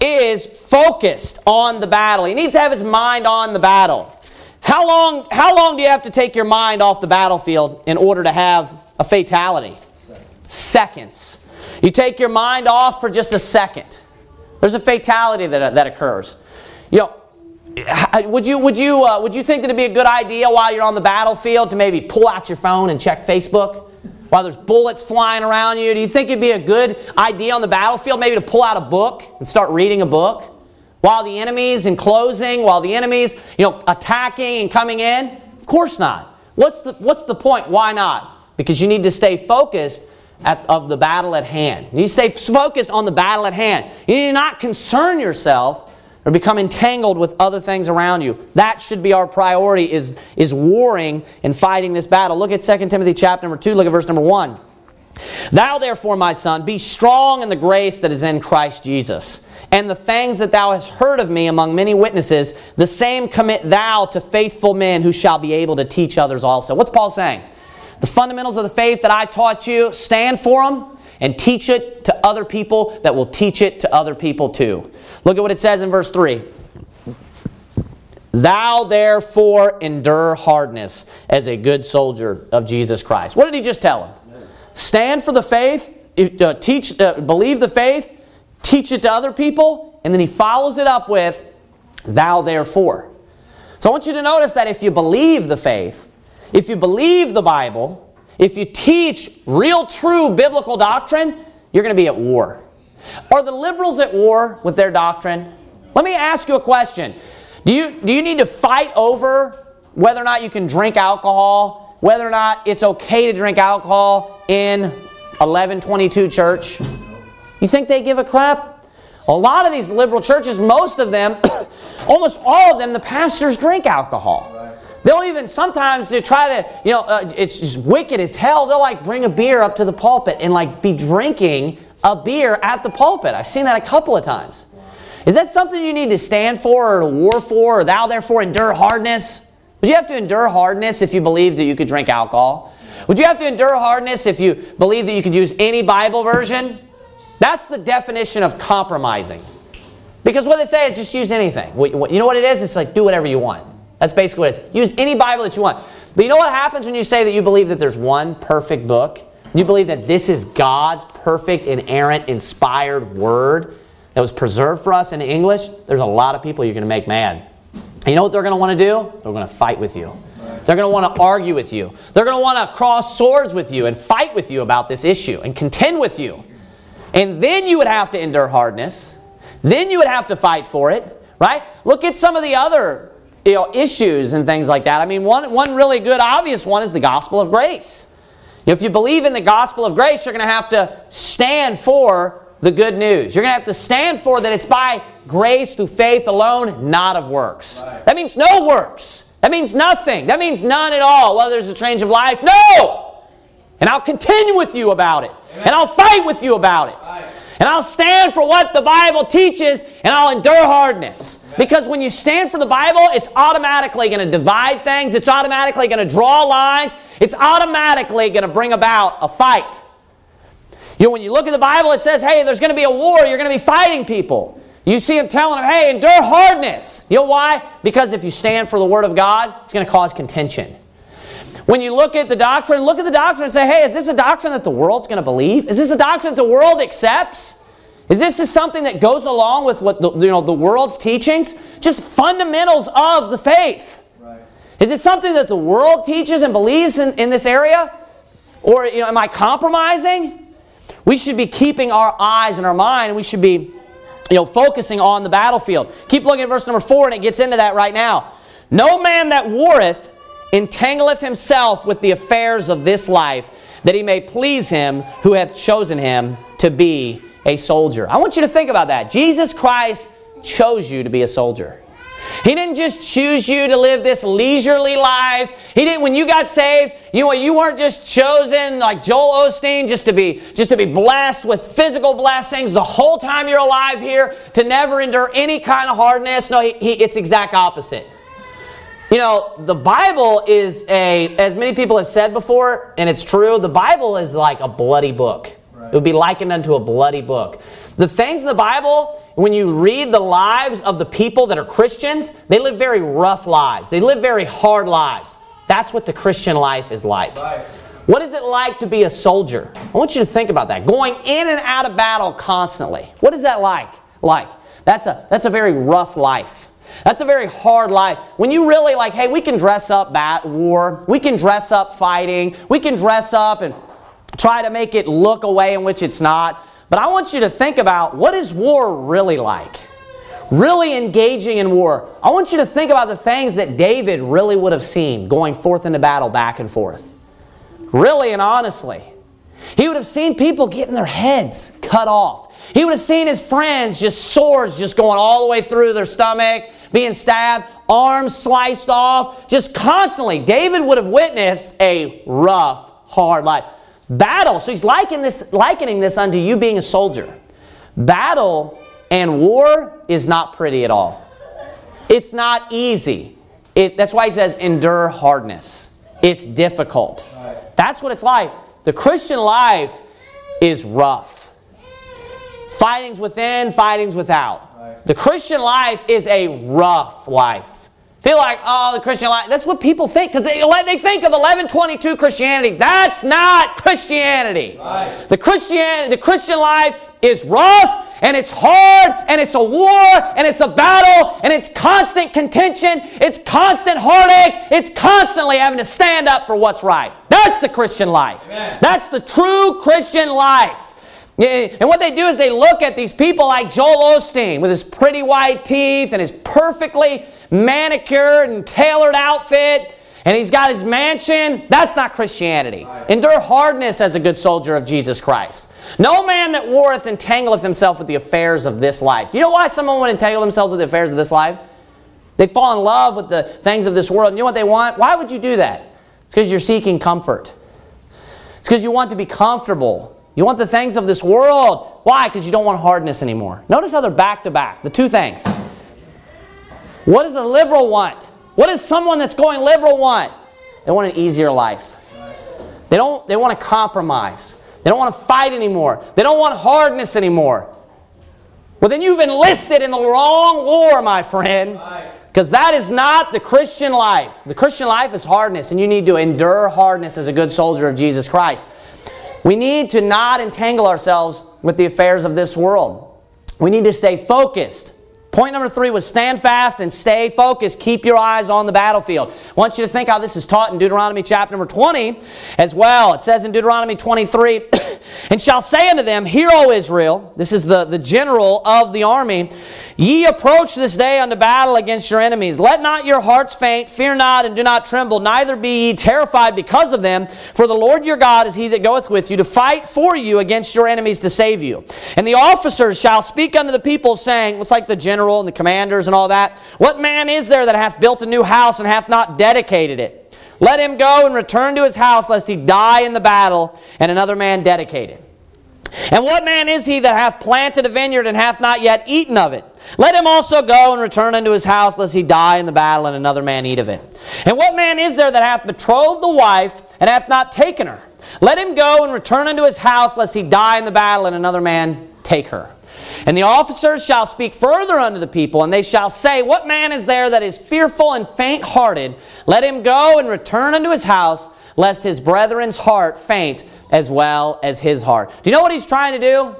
Speaker 1: is focused on the battle. He needs to have his mind on the battle. How long, how long do you have to take your mind off the battlefield in order to have a fatality? Seconds. You take your mind off for just a second. There's a fatality that, that occurs. You know, would you, would, you, uh, would you think that it'd be a good idea while you're on the battlefield to maybe pull out your phone and check Facebook? While there's bullets flying around you, do you think it'd be a good idea on the battlefield maybe to pull out a book and start reading a book? While the enemy's enclosing, while the enemy's you know, attacking and coming in? Of course not. What's the, what's the point? Why not? Because you need to stay focused at, of the battle at hand. You stay focused on the battle at hand. You need not concern yourself or become entangled with other things around you. That should be our priority is, is warring and fighting this battle. Look at 2 Timothy chapter number 2, look at verse number 1. Thou therefore, my son, be strong in the grace that is in Christ Jesus. And the things that thou hast heard of me among many witnesses, the same commit thou to faithful men who shall be able to teach others also. What's Paul saying? The fundamentals of the faith that I taught you, stand for them and teach it to other people that will teach it to other people too. Look at what it says in verse 3. Thou therefore endure hardness as a good soldier of Jesus Christ. What did he just tell him? Stand for the faith, uh, teach, uh, believe the faith, teach it to other people, and then he follows it up with, Thou therefore. So I want you to notice that if you believe the faith, if you believe the Bible, if you teach real, true biblical doctrine, you're going to be at war. Are the liberals at war with their doctrine? Let me ask you a question. Do you, do you need to fight over whether or not you can drink alcohol, whether or not it's okay to drink alcohol in 1122 church? You think they give a crap? A lot of these liberal churches, most of them, almost all of them, the pastors drink alcohol. They'll even sometimes they try to, you know, uh, it's just wicked as hell. They'll like bring a beer up to the pulpit and like be drinking a beer at the pulpit. I've seen that a couple of times. Is that something you need to stand for or to war for or thou therefore endure hardness? Would you have to endure hardness if you believed that you could drink alcohol? Would you have to endure hardness if you believe that you could use any Bible version? That's the definition of compromising. Because what they say is just use anything. You know what it is? It's like do whatever you want. That's basically what it is. Use any Bible that you want. But you know what happens when you say that you believe that there's one perfect book? You believe that this is God's perfect, inerrant, inspired word that was preserved for us in English? There's a lot of people you're going to make mad. And you know what they're going to want to do? They're going to fight with you. They're going to want to argue with you. They're going to want to cross swords with you and fight with you about this issue and contend with you. And then you would have to endure hardness. Then you would have to fight for it, right? Look at some of the other you know, issues and things like that. I mean, one, one really good, obvious one is the gospel of grace. If you believe in the gospel of grace, you're going to have to stand for the good news. You're going to have to stand for that it's by grace through faith alone, not of works. Right. That means no works. That means nothing. That means none at all. Whether there's a change of life, no! And I'll continue with you about it. Amen. And I'll fight with you about it. Right. And I'll stand for what the Bible teaches and I'll endure hardness. Because when you stand for the Bible, it's automatically going to divide things, it's automatically going to draw lines, it's automatically going to bring about a fight. You know, when you look at the Bible, it says, hey, there's going to be a war, you're going to be fighting people. You see him telling them, hey, endure hardness. You know why? Because if you stand for the Word of God, it's going to cause contention. When you look at the doctrine, look at the doctrine and say, hey, is this a doctrine that the world's going to believe? Is this a doctrine that the world accepts? Is this something that goes along with what the, you know, the world's teachings? Just fundamentals of the faith. Right. Is it something that the world teaches and believes in, in this area? Or you know, am I compromising? We should be keeping our eyes and our mind, and we should be you know, focusing on the battlefield. Keep looking at verse number four, and it gets into that right now. No man that warreth entangleth himself with the affairs of this life, that he may please him who hath chosen him to be a soldier. I want you to think about that. Jesus Christ chose you to be a soldier. He didn't just choose you to live this leisurely life. He didn't when you got saved, you know you weren't just chosen like Joel Osteen just to be just to be blessed with physical blessings the whole time you're alive here to never endure any kind of hardness. No, he, he, it's exact opposite. You know, the Bible is a, as many people have said before, and it's true, the Bible is like a bloody book. Right. It would be likened unto a bloody book. The things in the Bible, when you read the lives of the people that are Christians, they live very rough lives. They live very hard lives. That's what the Christian life is like. Right. What is it like to be a soldier? I want you to think about that. Going in and out of battle constantly. What is that like? Like. That's a, that's a very rough life. That's a very hard life. When you really like, hey, we can dress up bat war, we can dress up fighting, we can dress up and try to make it look a way in which it's not. But I want you to think about what is war really like? Really engaging in war. I want you to think about the things that David really would have seen going forth into battle back and forth. Really and honestly. He would have seen people getting their heads cut off. He would have seen his friends just swords just going all the way through their stomach being stabbed, arms sliced off, just constantly. David would have witnessed a rough, hard life. Battle, so he's likening this, likening this unto you being a soldier. Battle and war is not pretty at all. It's not easy. It, that's why he says endure hardness. It's difficult. That's what it's like. The Christian life is rough. Fightings within, fightings without. The Christian life is a rough life. People like, oh, the Christian life. That's what people think because they, they think of 1122 Christianity. That's not Christianity. Right. The Christian the Christian life is rough and it's hard and it's a war and it's a battle and it's constant contention. It's constant heartache. It's constantly having to stand up for what's right. That's the Christian life. Amen. That's the true Christian life. And what they do is they look at these people like Joel Osteen with his pretty white teeth and his perfectly manicured and tailored outfit, and he's got his mansion. That's not Christianity. Endure hardness as a good soldier of Jesus Christ. No man that warreth entangleth himself with the affairs of this life. You know why someone would entangle themselves with the affairs of this life? They fall in love with the things of this world. You know what they want? Why would you do that? It's because you're seeking comfort. It's because you want to be comfortable. You want the things of this world. Why? Because you don't want hardness anymore. Notice how they're back to back. The two things. What does a liberal want? What does someone that's going liberal want? They want an easier life. They don't they want to compromise. They don't want to fight anymore. They don't want hardness anymore. Well, then you've enlisted in the wrong war, my friend. Because that is not the Christian life. The Christian life is hardness, and you need to endure hardness as a good soldier of Jesus Christ. We need to not entangle ourselves with the affairs of this world. We need to stay focused. Point number three was stand fast and stay focused. Keep your eyes on the battlefield. I want you to think how this is taught in Deuteronomy chapter number 20 as well. It says in Deuteronomy 23, and shall say unto them, Hear, O Israel, this is the, the general of the army, Ye approach this day unto battle against your enemies. Let not your hearts faint, fear not, and do not tremble, neither be ye terrified because of them. For the Lord your God is he that goeth with you to fight for you against your enemies to save you. And the officers shall speak unto the people, saying, It's like the general and the commanders and all that. What man is there that hath built a new house and hath not dedicated it? Let him go and return to his house, lest he die in the battle, and another man dedicate it. And what man is he that hath planted a vineyard and hath not yet eaten of it? Let him also go and return unto his house, lest he die in the battle, and another man eat of it. And what man is there that hath betrothed the wife and hath not taken her? Let him go and return unto his house, lest he die in the battle, and another man take her. And the officers shall speak further unto the people, and they shall say, What man is there that is fearful and faint hearted? Let him go and return unto his house, lest his brethren's heart faint as well as his heart. Do you know what he's trying to do?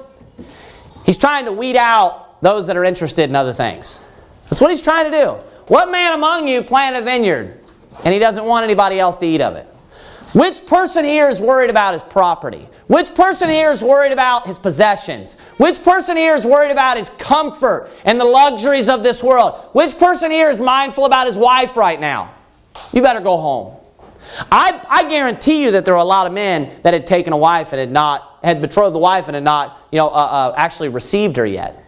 Speaker 1: He's trying to weed out those that are interested in other things. That's what he's trying to do. What man among you planted a vineyard and he doesn't want anybody else to eat of it? Which person here is worried about his property? Which person here is worried about his possessions? Which person here is worried about his comfort and the luxuries of this world? Which person here is mindful about his wife right now? You better go home. I, I guarantee you that there are a lot of men that had taken a wife and had not, had betrothed the wife and had not, you know, uh, uh, actually received her yet.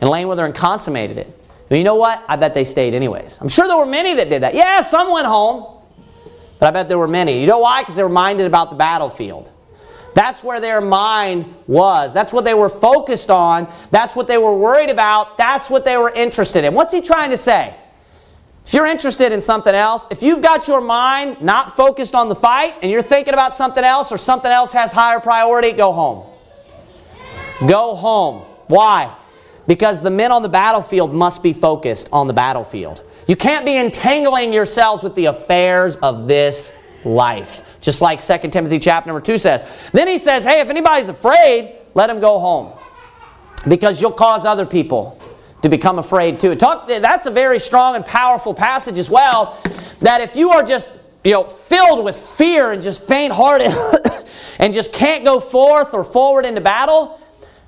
Speaker 1: And lain with her and consummated it. But you know what? I bet they stayed anyways. I'm sure there were many that did that. Yeah, some went home. But I bet there were many. You know why? Because they were minded about the battlefield. That's where their mind was. That's what they were focused on. That's what they were worried about. That's what they were interested in. What's he trying to say? If you're interested in something else, if you've got your mind not focused on the fight and you're thinking about something else or something else has higher priority, go home. Go home. Why? Because the men on the battlefield must be focused on the battlefield. You can't be entangling yourselves with the affairs of this life. Just like 2 Timothy chapter number 2 says. Then he says, hey, if anybody's afraid, let him go home. Because you'll cause other people to become afraid too. Talk, that's a very strong and powerful passage as well. That if you are just you know, filled with fear and just faint-hearted and just can't go forth or forward into battle,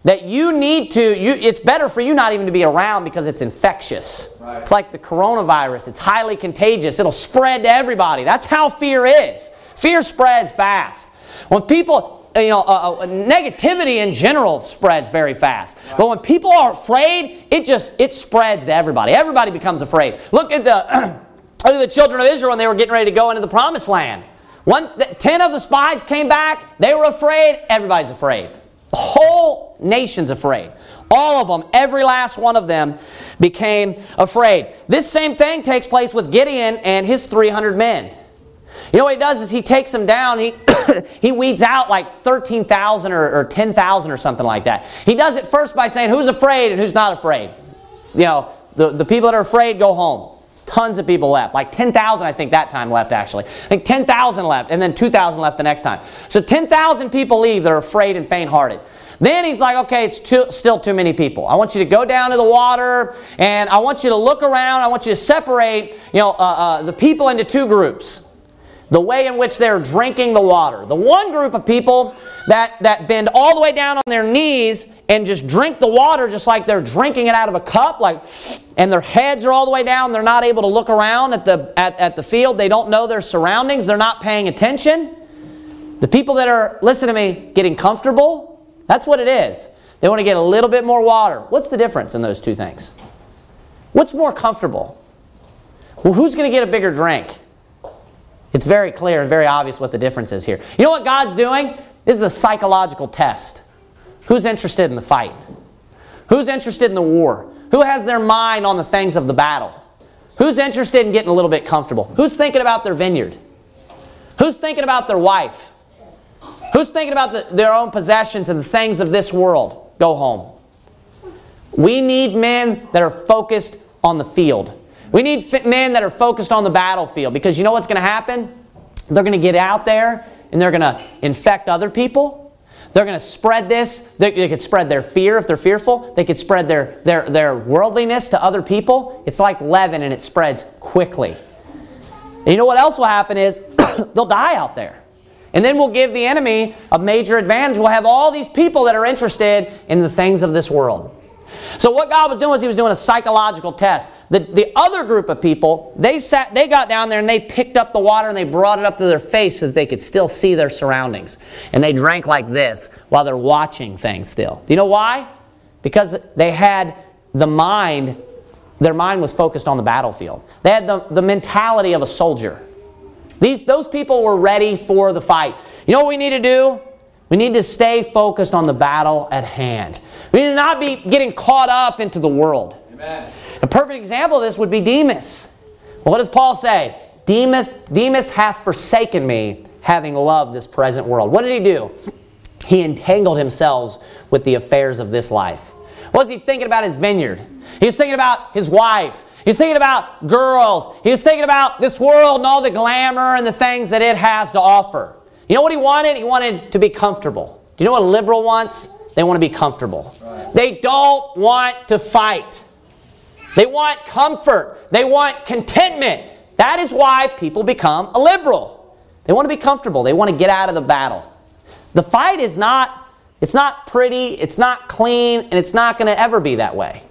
Speaker 1: that you need to, you, it's better for you not even to be around because it's infectious. Right. It's like the coronavirus, it's highly contagious, it'll spread to everybody. That's how fear is. Fear spreads fast. When people, you know, uh, uh, negativity in general spreads very fast. Right. But when people are afraid, it just, it spreads to everybody. Everybody becomes afraid. Look at the, look at the children of Israel when they were getting ready to go into the promised land. One, ten of the spies came back, they were afraid, everybody's afraid. The whole nation's afraid. All of them, every last one of them became afraid. This same thing takes place with Gideon and his 300 men. You know what he does is he takes them down, he, he weeds out like 13,000 or, or 10,000 or something like that. He does it first by saying who's afraid and who's not afraid. You know, the, the people that are afraid go home. Tons of people left. Like 10,000, I think, that time left, actually. I think 10,000 left, and then 2,000 left the next time. So 10,000 people leave that are afraid and faint hearted. Then he's like, okay, it's too, still too many people. I want you to go down to the water, and I want you to look around. I want you to separate you know, uh, uh, the people into two groups the way in which they're drinking the water. The one group of people that, that bend all the way down on their knees and just drink the water just like they're drinking it out of a cup, like, and their heads are all the way down. They're not able to look around at the, at, at the field. They don't know their surroundings. They're not paying attention. The people that are, listen to me, getting comfortable, that's what it is. They want to get a little bit more water. What's the difference in those two things? What's more comfortable? Well, who's going to get a bigger drink? It's very clear and very obvious what the difference is here. You know what God's doing? This is a psychological test. Who's interested in the fight? Who's interested in the war? Who has their mind on the things of the battle? Who's interested in getting a little bit comfortable? Who's thinking about their vineyard? Who's thinking about their wife? Who's thinking about the, their own possessions and the things of this world? Go home. We need men that are focused on the field. We need men that are focused on the battlefield because you know what's going to happen? They're going to get out there and they're going to infect other people. They're going to spread this. They, they, could spread their fear if they're fearful. They could spread their, their, their worldliness to other people. It's like leaven and it spreads quickly. And you know what else will happen is they'll die out there. And then we'll give the enemy a major advantage. We'll have all these people that are interested in the things of this world. So what God was doing was he was doing a psychological test. The, the other group of people, they sat, they got down there and they picked up the water and they brought it up to their face so that they could still see their surroundings. And they drank like this while they're watching things still. Do you know why? Because they had the mind, their mind was focused on the battlefield. They had the, the mentality of a soldier. These, those people were ready for the fight. You know what we need to do? We need to stay focused on the battle at hand. We need to not be getting caught up into the world. Amen. A perfect example of this would be Demas. Well, what does Paul say? Demas, Demas hath forsaken me, having loved this present world. What did he do? He entangled himself with the affairs of this life. What was he thinking about his vineyard? He was thinking about his wife. He was thinking about girls. He was thinking about this world and all the glamour and the things that it has to offer. You know what he wanted? He wanted to be comfortable. Do you know what a liberal wants? They want to be comfortable. Right. They don't want to fight. They want comfort. They want contentment. That is why people become a liberal. They want to be comfortable. They want to get out of the battle. The fight is not it's not pretty, it's not clean, and it's not going to ever be that way.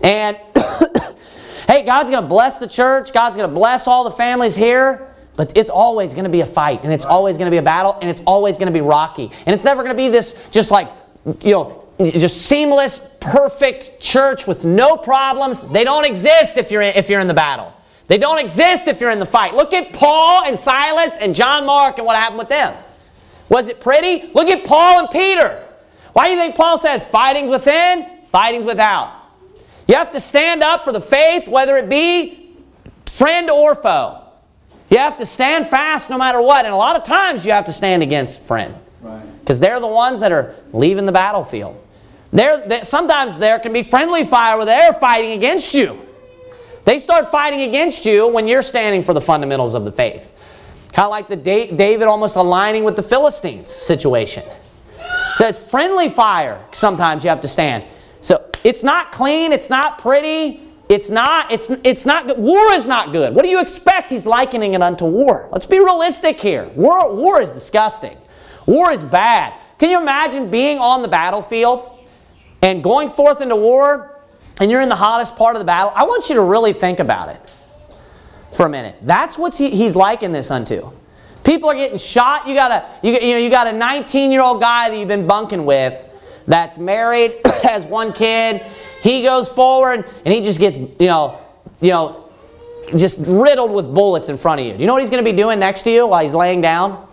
Speaker 1: And hey, God's going to bless the church. God's going to bless all the families here. But it's always going to be a fight, and it's always going to be a battle, and it's always going to be rocky. And it's never going to be this just like you know, just seamless, perfect church with no problems. They don't exist if you're in, if you're in the battle. They don't exist if you're in the fight. Look at Paul and Silas and John Mark and what happened with them. Was it pretty? Look at Paul and Peter. Why do you think Paul says fighting's within, fighting's without? You have to stand up for the faith, whether it be friend or foe. You have to stand fast no matter what. And a lot of times you have to stand against friend. Because they're the ones that are leaving the battlefield. They're, sometimes there can be friendly fire where they're fighting against you. They start fighting against you when you're standing for the fundamentals of the faith. Kind of like the David almost aligning with the Philistines situation. So it's friendly fire sometimes you have to stand. So it's not clean, it's not pretty, it's not, it's, it's not good. War is not good. What do you expect? He's likening it unto war. Let's be realistic here. War, war is disgusting. War is bad. Can you imagine being on the battlefield and going forth into war and you're in the hottest part of the battle? I want you to really think about it for a minute. That's what he, he's liking this unto. People are getting shot. You got a you, you know you got a 19 year old guy that you've been bunking with that's married, has one kid. He goes forward and he just gets you know you know just riddled with bullets in front of you. Do you know what he's going to be doing next to you while he's laying down?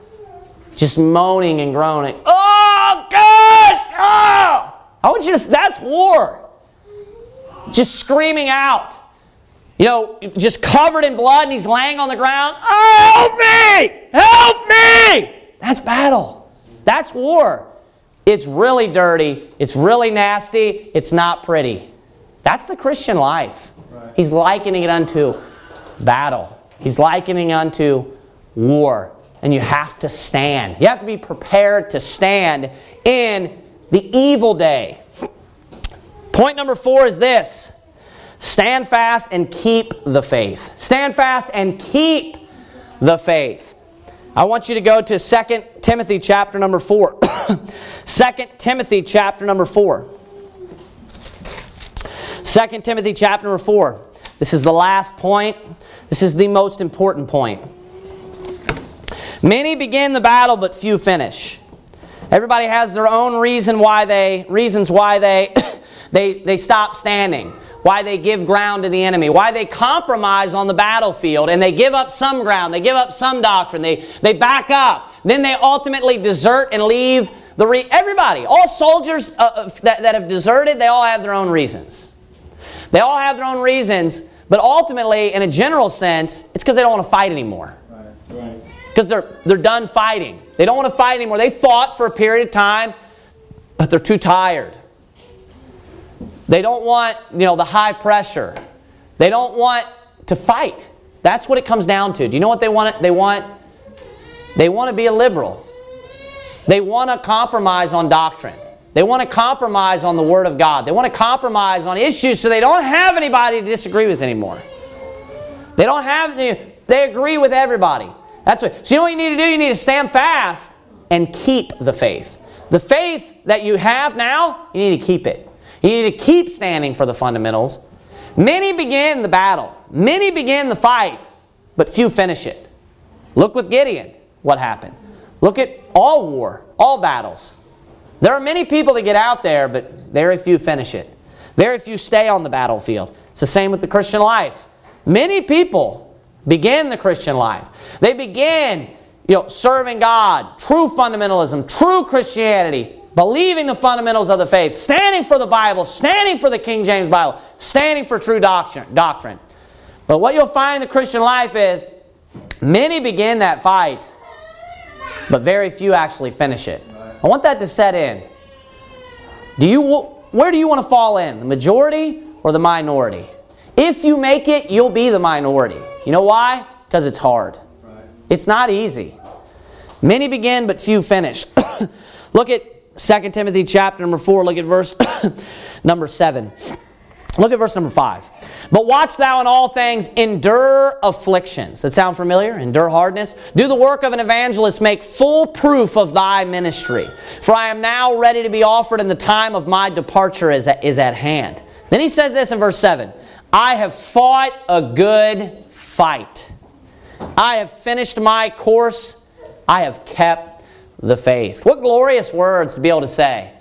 Speaker 1: Just moaning and groaning. Oh, gosh! Oh! I want you to, that's war. Just screaming out. You know, just covered in blood and he's laying on the ground. Oh, help me! Help me! That's battle. That's war. It's really dirty. It's really nasty. It's not pretty. That's the Christian life. Right. He's likening it unto battle. He's likening it unto war and you have to stand. You have to be prepared to stand in the evil day. Point number four is this stand fast and keep the faith. Stand fast and keep the faith. I want you to go to 2 Timothy chapter number 4. 2 Timothy chapter number 4. 2 Timothy chapter number 4. This is the last point. This is the most important point. Many begin the battle, but few finish. Everybody has their own reason why they reasons why they they they stop standing, why they give ground to the enemy, why they compromise on the battlefield and they give up some ground, they give up some doctrine, they they back up. Then they ultimately desert and leave the re- everybody, all soldiers uh, uh that, that have deserted, they all have their own reasons. They all have their own reasons, but ultimately, in a general sense, it's because they don't want to fight anymore. Right. Right because they're, they're done fighting. They don't want to fight anymore. They fought for a period of time, but they're too tired. They don't want, you know, the high pressure. They don't want to fight. That's what it comes down to. Do you know what they want? They want they want to be a liberal. They want to compromise on doctrine. They want to compromise on the Word of God. They want to compromise on issues so they don't have anybody to disagree with anymore. They don't have, they agree with everybody. That's what, so you know what you need to do? You need to stand fast and keep the faith. The faith that you have now, you need to keep it. You need to keep standing for the fundamentals. Many begin the battle, many begin the fight, but few finish it. Look with Gideon, what happened. Look at all war, all battles. There are many people that get out there, but very few finish it. Very few stay on the battlefield. It's the same with the Christian life. Many people begin the Christian life. They begin, you know, serving God, true fundamentalism, true Christianity, believing the fundamentals of the faith, standing for the Bible, standing for the King James Bible, standing for true doctrine. doctrine. But what you'll find in the Christian life is many begin that fight, but very few actually finish it. I want that to set in. Do you where do you want to fall in? The majority or the minority? If you make it, you'll be the minority. You know why? Because it's hard. It's not easy. Many begin, but few finish. look at 2 Timothy chapter number 4. Look at verse number 7. Look at verse number 5. But watch thou in all things, endure afflictions. That sound familiar? Endure hardness. Do the work of an evangelist, make full proof of thy ministry. For I am now ready to be offered, and the time of my departure is at, is at hand. Then he says this in verse 7 I have fought a good fight. I have finished my course. I have kept the faith. What glorious words to be able to say.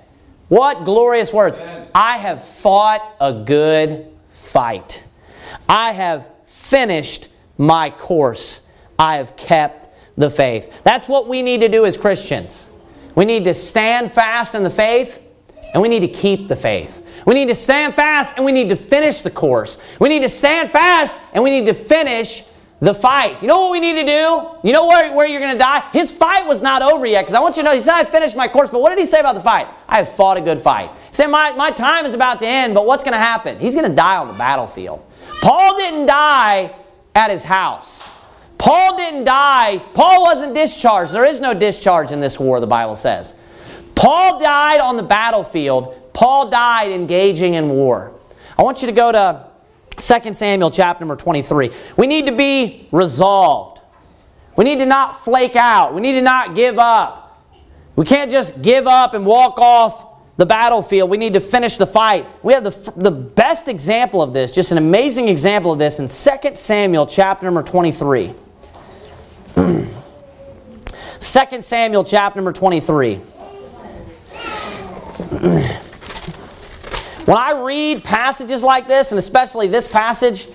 Speaker 1: What glorious words. I have fought a good fight. I have finished my course. I have kept the faith. That's what we need to do as Christians. We need to stand fast in the faith and we need to keep the faith. We need to stand fast and we need to finish the course. We need to stand fast and we need to finish the fight. You know what we need to do? You know where, where you're going to die? His fight was not over yet because I want you to know he said, I finished my course, but what did he say about the fight? I have fought a good fight. He said, my, my time is about to end, but what's going to happen? He's going to die on the battlefield. Paul didn't die at his house. Paul didn't die. Paul wasn't discharged. There is no discharge in this war, the Bible says. Paul died on the battlefield Paul died engaging in war. I want you to go to 2 Samuel chapter number 23. We need to be resolved. We need to not flake out. We need to not give up. We can't just give up and walk off the battlefield. We need to finish the fight. We have the, the best example of this, just an amazing example of this in 2 Samuel chapter number 23. 2 Samuel chapter number 23. When I read passages like this, and especially this passage,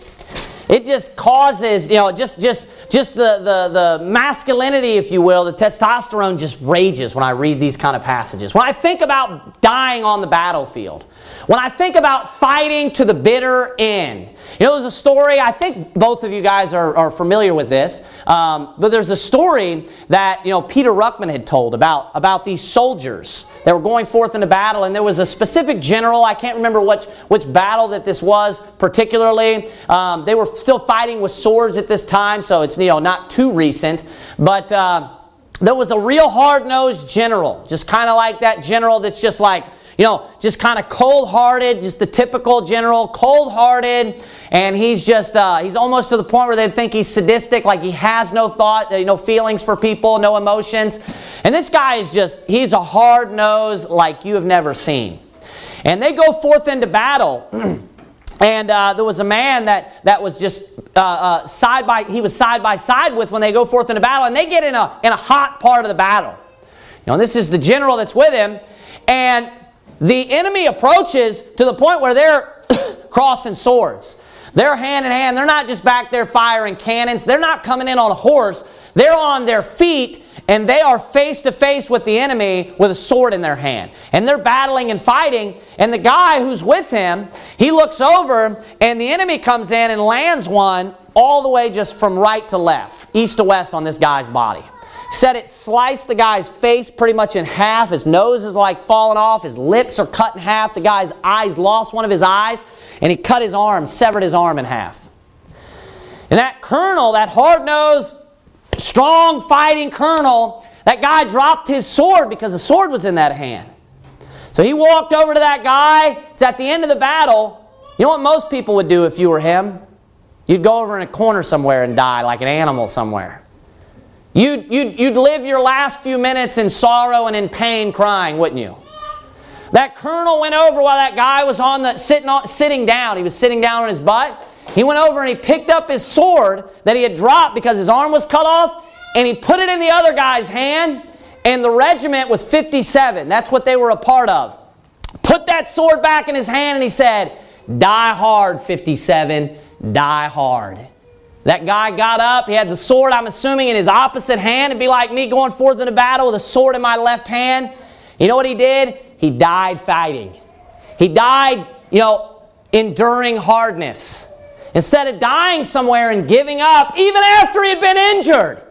Speaker 1: it just causes, you know, just just just the, the, the masculinity, if you will, the testosterone just rages when I read these kind of passages. When I think about dying on the battlefield, when I think about fighting to the bitter end, you know, there's a story, I think both of you guys are, are familiar with this, um, but there's a story that, you know, Peter Ruckman had told about, about these soldiers that were going forth into battle, and there was a specific general, I can't remember which, which battle that this was particularly. Um, they were still fighting with swords at this time, so it's, you know, not too recent, but... Uh, there was a real hard-nosed general, just kind of like that general that's just like, you know, just kind of cold hearted, just the typical general, cold hearted. And he's just, uh, he's almost to the point where they think he's sadistic, like he has no thought, no feelings for people, no emotions. And this guy is just, he's a hard nose like you have never seen. And they go forth into battle. and uh, there was a man that, that was just uh, uh, side by, he was side by side with when they go forth into battle. And they get in a, in a hot part of the battle. You know, this is the general that's with him. And the enemy approaches to the point where they're crossing swords. They're hand in hand. They're not just back there firing cannons. They're not coming in on a horse. They're on their feet and they are face to face with the enemy with a sword in their hand. And they're battling and fighting. And the guy who's with him, he looks over and the enemy comes in and lands one all the way just from right to left, east to west on this guy's body. Said it sliced the guy's face pretty much in half. His nose is like falling off. His lips are cut in half. The guy's eyes lost one of his eyes. And he cut his arm, severed his arm in half. And that colonel, that hard nosed, strong fighting colonel, that guy dropped his sword because the sword was in that hand. So he walked over to that guy. It's at the end of the battle. You know what most people would do if you were him? You'd go over in a corner somewhere and die like an animal somewhere. You'd, you'd, you'd live your last few minutes in sorrow and in pain crying, wouldn't you? That colonel went over while that guy was on the sitting on, sitting down. He was sitting down on his butt. He went over and he picked up his sword that he had dropped because his arm was cut off, and he put it in the other guy's hand. And the regiment was 57. That's what they were a part of. Put that sword back in his hand, and he said, "Die hard, 57. Die hard." That guy got up. He had the sword, I'm assuming, in his opposite hand. It'd be like me going forth in a battle with a sword in my left hand. You know what he did? He died fighting. He died, you know, enduring hardness. Instead of dying somewhere and giving up, even after he had been injured,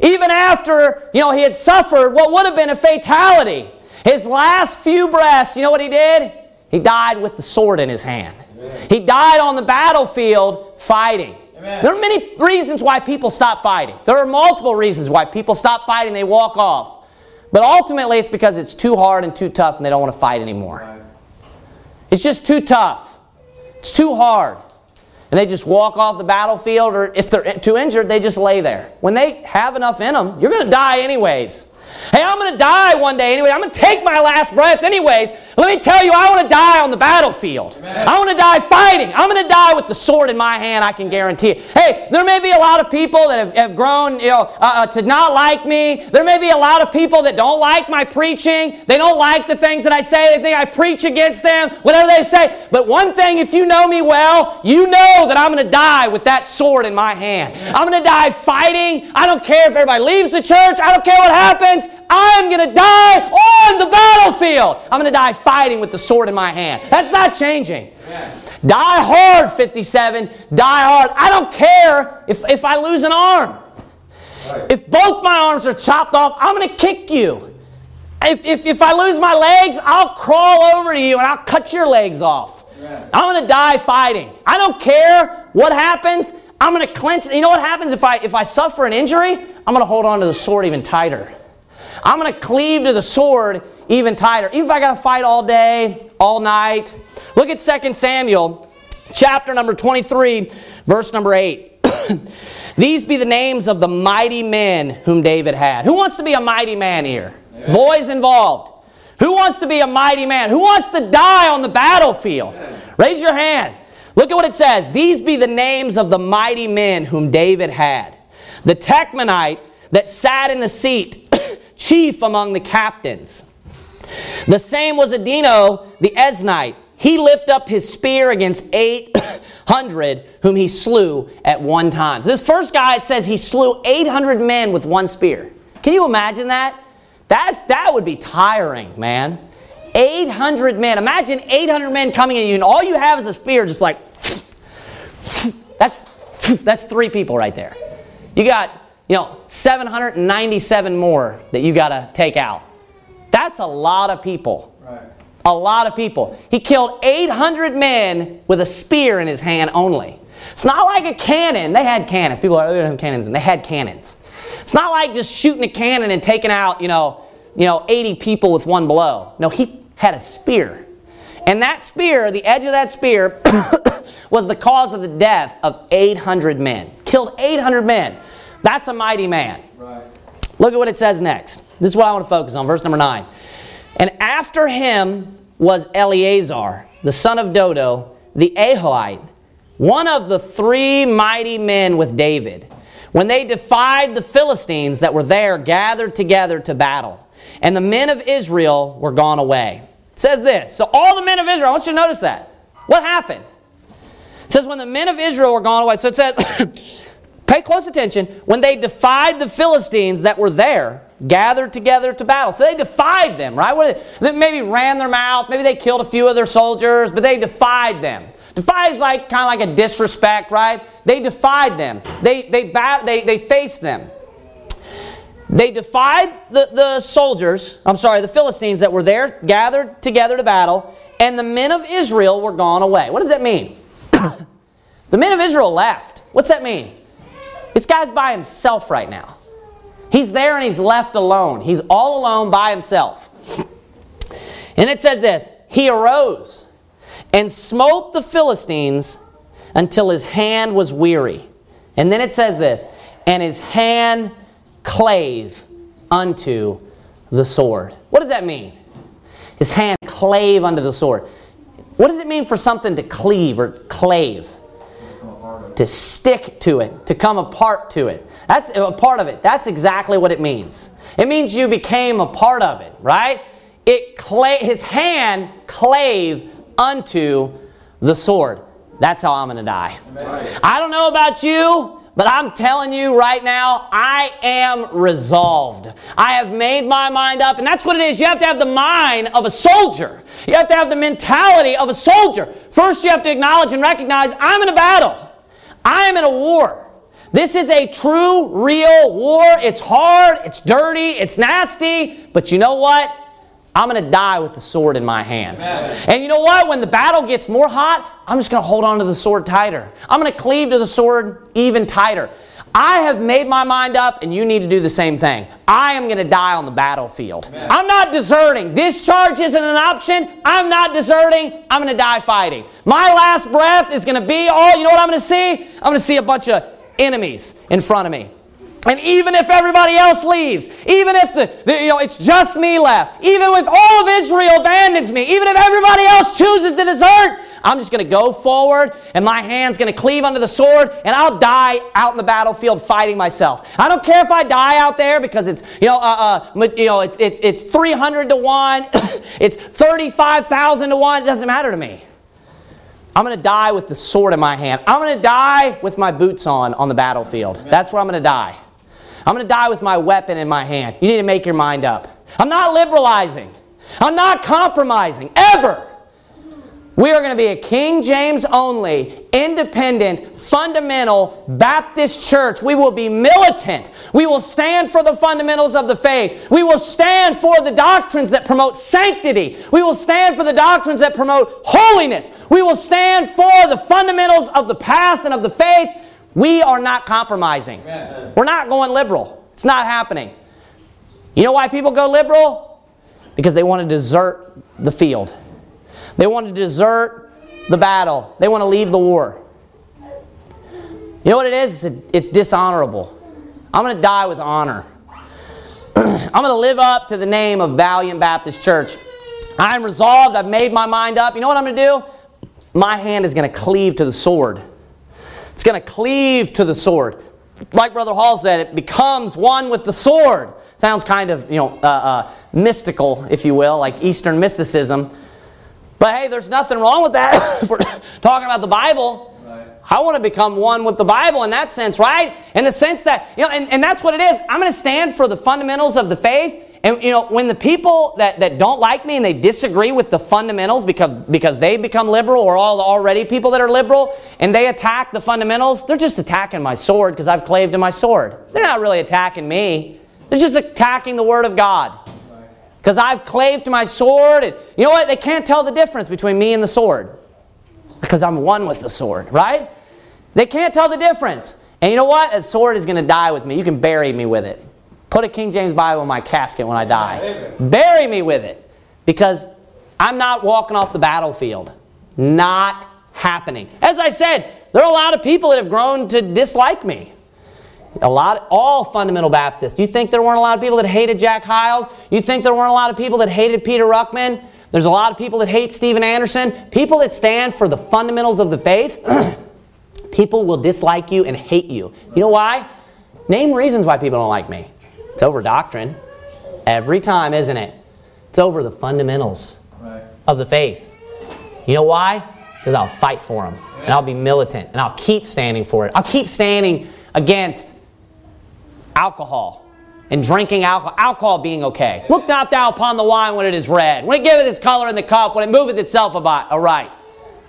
Speaker 1: even after, you know, he had suffered what would have been a fatality. His last few breaths, you know what he did? He died with the sword in his hand. He died on the battlefield fighting. Amen. There are many reasons why people stop fighting. There are multiple reasons why people stop fighting, they walk off. But ultimately, it's because it's too hard and too tough and they don't want to fight anymore. Right. It's just too tough. It's too hard. And they just walk off the battlefield, or if they're too injured, they just lay there. When they have enough in them, you're going to die anyways. Hey, I'm going to die one day anyway. I'm going to take my last breath anyways. Let me tell you, I want to die on the battlefield. Amen. I want to die fighting. I'm going to die with the sword in my hand, I can guarantee it. Hey, there may be a lot of people that have, have grown you know, uh, uh, to not like me. There may be a lot of people that don't like my preaching. They don't like the things that I say. They think I preach against them, whatever they say. But one thing, if you know me well, you know that I'm going to die with that sword in my hand. I'm going to die fighting. I don't care if everybody leaves the church. I don't care what happens. I'm going to die on the battlefield. I'm going to die fighting with the sword in my hand. That's not changing. Yes. Die hard, 57. Die hard. I don't care if, if I lose an arm. Right. If both my arms are chopped off, I'm going to kick you. If, if, if I lose my legs, I'll crawl over to you and I'll cut your legs off. Yeah. I'm going to die fighting. I don't care what happens. I'm going to clench. You know what happens if I if I suffer an injury? I'm going to hold on to the sword even tighter. I'm going to cleave to the sword even tighter. Even if I got to fight all day, all night. Look at 2 Samuel chapter number 23, verse number 8. These be the names of the mighty men whom David had. Who wants to be a mighty man here? Yeah. Boys involved. Who wants to be a mighty man? Who wants to die on the battlefield? Yeah. Raise your hand. Look at what it says. These be the names of the mighty men whom David had. The Tachmonite that sat in the seat chief among the captains. The same was Adino the Eznite. He lifted up his spear against 800 whom he slew at one time. This first guy, it says he slew 800 men with one spear. Can you imagine that? That's, that would be tiring, man. 800 men. Imagine 800 men coming at you, and all you have is a spear, just like, that's, that's three people right there. You got you know, 797 more that you got to take out. That's a lot of people. Right. A lot of people. He killed 800 men with a spear in his hand only. It's not like a cannon. They had cannons. People are, they don't have cannons, and they had cannons. It's not like just shooting a cannon and taking out, you know, you know, 80 people with one blow. No, he had a spear. And that spear, the edge of that spear, was the cause of the death of 800 men. Killed 800 men. That's a mighty man. Right. Look at what it says next. This is what I want to focus on, verse number 9. And after him was Eleazar, the son of Dodo, the Ahohite, one of the three mighty men with David, when they defied the Philistines that were there gathered together to battle. And the men of Israel were gone away. It says this. So all the men of Israel, I want you to notice that. What happened? It says when the men of Israel were gone away. So it says Pay close attention. When they defied the Philistines that were there, gathered together to battle. So they defied them, right? They maybe ran their mouth, maybe they killed a few of their soldiers, but they defied them. Defy is like kind of like a disrespect, right? They defied them. They they bat, they they faced them. They defied the, the soldiers, I'm sorry, the Philistines that were there, gathered together to battle, and the men of Israel were gone away. What does that mean? the men of Israel left. What's that mean? This guy's by himself right now. He's there and he's left alone. He's all alone by himself. And it says this He arose and smote the Philistines until his hand was weary. And then it says this And his hand clave unto the sword. What does that mean? His hand clave unto the sword. What does it mean for something to cleave or clave? To stick to it, to come apart to it. That's a part of it. That's exactly what it means. It means you became a part of it, right? It cla- his hand clave unto the sword. That's how I'm going to die. I don't know about you, but I'm telling you right now, I am resolved. I have made my mind up, and that's what it is. You have to have the mind of a soldier. You have to have the mentality of a soldier. First, you have to acknowledge and recognize I'm in a battle. I am in a war. This is a true, real war. It's hard, it's dirty, it's nasty, but you know what? I'm going to die with the sword in my hand. Amen. And you know what? When the battle gets more hot, I'm just going to hold on to the sword tighter. I'm going to cleave to the sword even tighter. I have made my mind up, and you need to do the same thing. I am going to die on the battlefield. Amen. I'm not deserting. This charge isn't an option. I'm not deserting. I'm going to die fighting. My last breath is going to be, oh, you know what I'm going to see? I'm going to see a bunch of enemies in front of me. And even if everybody else leaves, even if the, the, you know it's just me left, even if all of Israel abandons me, even if everybody else chooses to desert, I'm just going to go forward and my hand's going to cleave under the sword and I'll die out in the battlefield fighting myself. I don't care if I die out there because it's you know uh, uh, you know it's it's it's 300 to 1, it's 35,000 to 1, it doesn't matter to me. I'm going to die with the sword in my hand. I'm going to die with my boots on on the battlefield. That's where I'm going to die. I'm going to die with my weapon in my hand. You need to make your mind up. I'm not liberalizing. I'm not compromising, ever. We are going to be a King James only, independent, fundamental Baptist church. We will be militant. We will stand for the fundamentals of the faith. We will stand for the doctrines that promote sanctity. We will stand for the doctrines that promote holiness. We will stand for the fundamentals of the past and of the faith we are not compromising. Amen. We're not going liberal. It's not happening. You know why people go liberal? Because they want to desert the field. They want to desert the battle. They want to leave the war. You know what it is? It's dishonorable. I'm going to die with honor. I'm going to live up to the name of Valiant Baptist Church. I'm resolved. I've made my mind up. You know what I'm going to do? My hand is going to cleave to the sword. It's going to cleave to the sword. Like Brother Hall said, it becomes one with the sword. Sounds kind of, you know, uh, uh, mystical, if you will, like Eastern mysticism. But hey, there's nothing wrong with that if we're talking about the Bible. I want to become one with the Bible in that sense, right? In the sense that, you know, and, and that's what it is. I'm going to stand for the fundamentals of the faith and you know, when the people that, that don't like me and they disagree with the fundamentals because, because they become liberal or all already people that are liberal and they attack the fundamentals, they're just attacking my sword because I've claved to my sword. They're not really attacking me. They're just attacking the Word of God. Because I've claved to my sword and you know what? They can't tell the difference between me and the sword. Because I'm one with the sword, right? They can't tell the difference. And you know what? That sword is going to die with me. You can bury me with it. Put a King James Bible in my casket when I die. Amen. Bury me with it. Because I'm not walking off the battlefield. Not happening. As I said, there are a lot of people that have grown to dislike me. A lot, all fundamental Baptists. You think there weren't a lot of people that hated Jack Hyles? You think there weren't a lot of people that hated Peter Ruckman? There's a lot of people that hate Steven Anderson. People that stand for the fundamentals of the faith, people will dislike you and hate you. You know why? Name reasons why people don't like me. It's over doctrine. Every time, isn't it? It's over the fundamentals right. of the faith. You know why? Because I'll fight for them. And I'll be militant. And I'll keep standing for it. I'll keep standing against alcohol and drinking alcohol, alcohol being okay. Look not thou upon the wine when it is red, when it giveth its color in the cup, when it moveth itself about aright.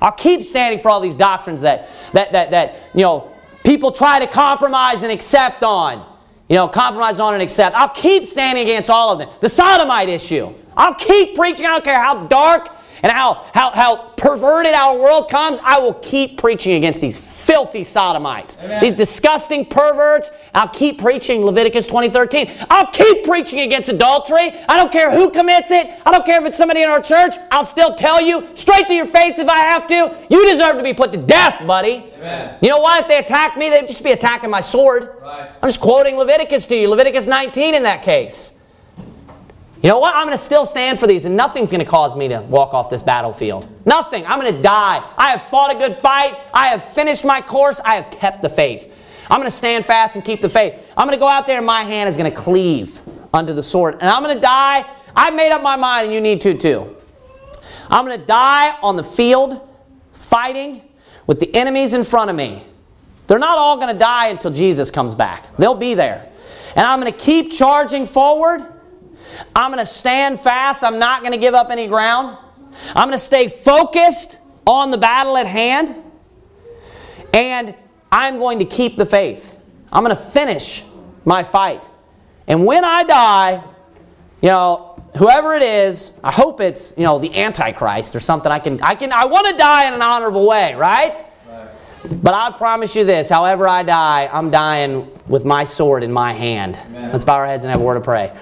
Speaker 1: I'll keep standing for all these doctrines that, that, that, that you know, people try to compromise and accept on. you know, compromise on and accept. I'll keep standing against all of them. The sodomite issue. I'll keep preaching. I don't care how dark and how, how, how perverted our world comes. I will keep preaching against these filthy sodomites, Amen. these disgusting perverts. I'll keep preaching Leviticus 20:13. I'll keep preaching against adultery. I don't care who commits it. I don't care if it's somebody in our church. I'll still tell you straight to your face if I have to. You deserve to be put to death, buddy. Amen. You know what? If they attack me, they'd just be attacking my sword. Right. I'm just quoting Leviticus to you, Leviticus 19 in that case. You know what? I'm going to still stand for these, and nothing's going to cause me to walk off this battlefield. Nothing. I'm going to die. I have fought a good fight. I have finished my course. I have kept the faith. I'm going to stand fast and keep the faith. I'm going to go out there, and my hand is going to cleave unto the sword. And I'm going to die. I've made up my mind, and you need to too. I'm going to die on the field fighting with the enemies in front of me. They're not all going to die until Jesus comes back, they'll be there. And I'm going to keep charging forward I'm going to stand fast. I'm not going to give up any ground. I'm going to stay focused on the battle at hand. And I'm going to keep the faith. I'm going to finish my fight. And when I die, you know, whoever it is, I hope it's, you know, the Antichrist or something. I can, I can, I want to die in an honorable way, right? But I promise you this, however I die, I'm dying with my sword in my hand. Amen. Let's bow our heads and have a word of prayer.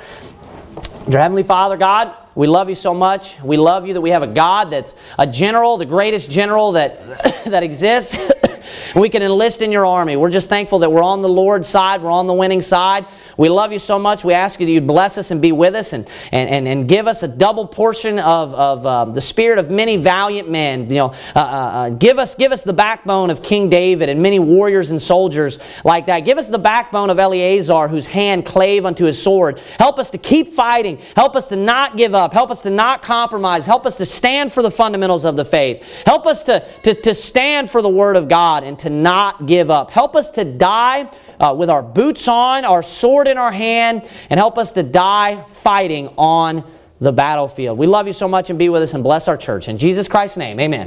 Speaker 1: Dear Heavenly Father, God, we love you so much. We love you that we have a God that's a general, the greatest general that, that exists. we can enlist in your army. We're just thankful that we're on the Lord's side, we're on the winning side. We love you so much. We ask you that you'd bless us and be with us and, and, and, and give us a double portion of, of uh, the spirit of many valiant men. You know, uh, uh, uh, give, us, give us the backbone of King David and many warriors and soldiers like that. Give us the backbone of Eleazar, whose hand clave unto his sword. Help us to keep fighting. Help us to not give up. Help us to not compromise. Help us to stand for the fundamentals of the faith. Help us to, to, to stand for the Word of God and to not give up. Help us to die uh, with our boots on, our sword in our hand, and help us to die fighting on the battlefield. We love you so much and be with us and bless our church. In Jesus Christ's name, amen.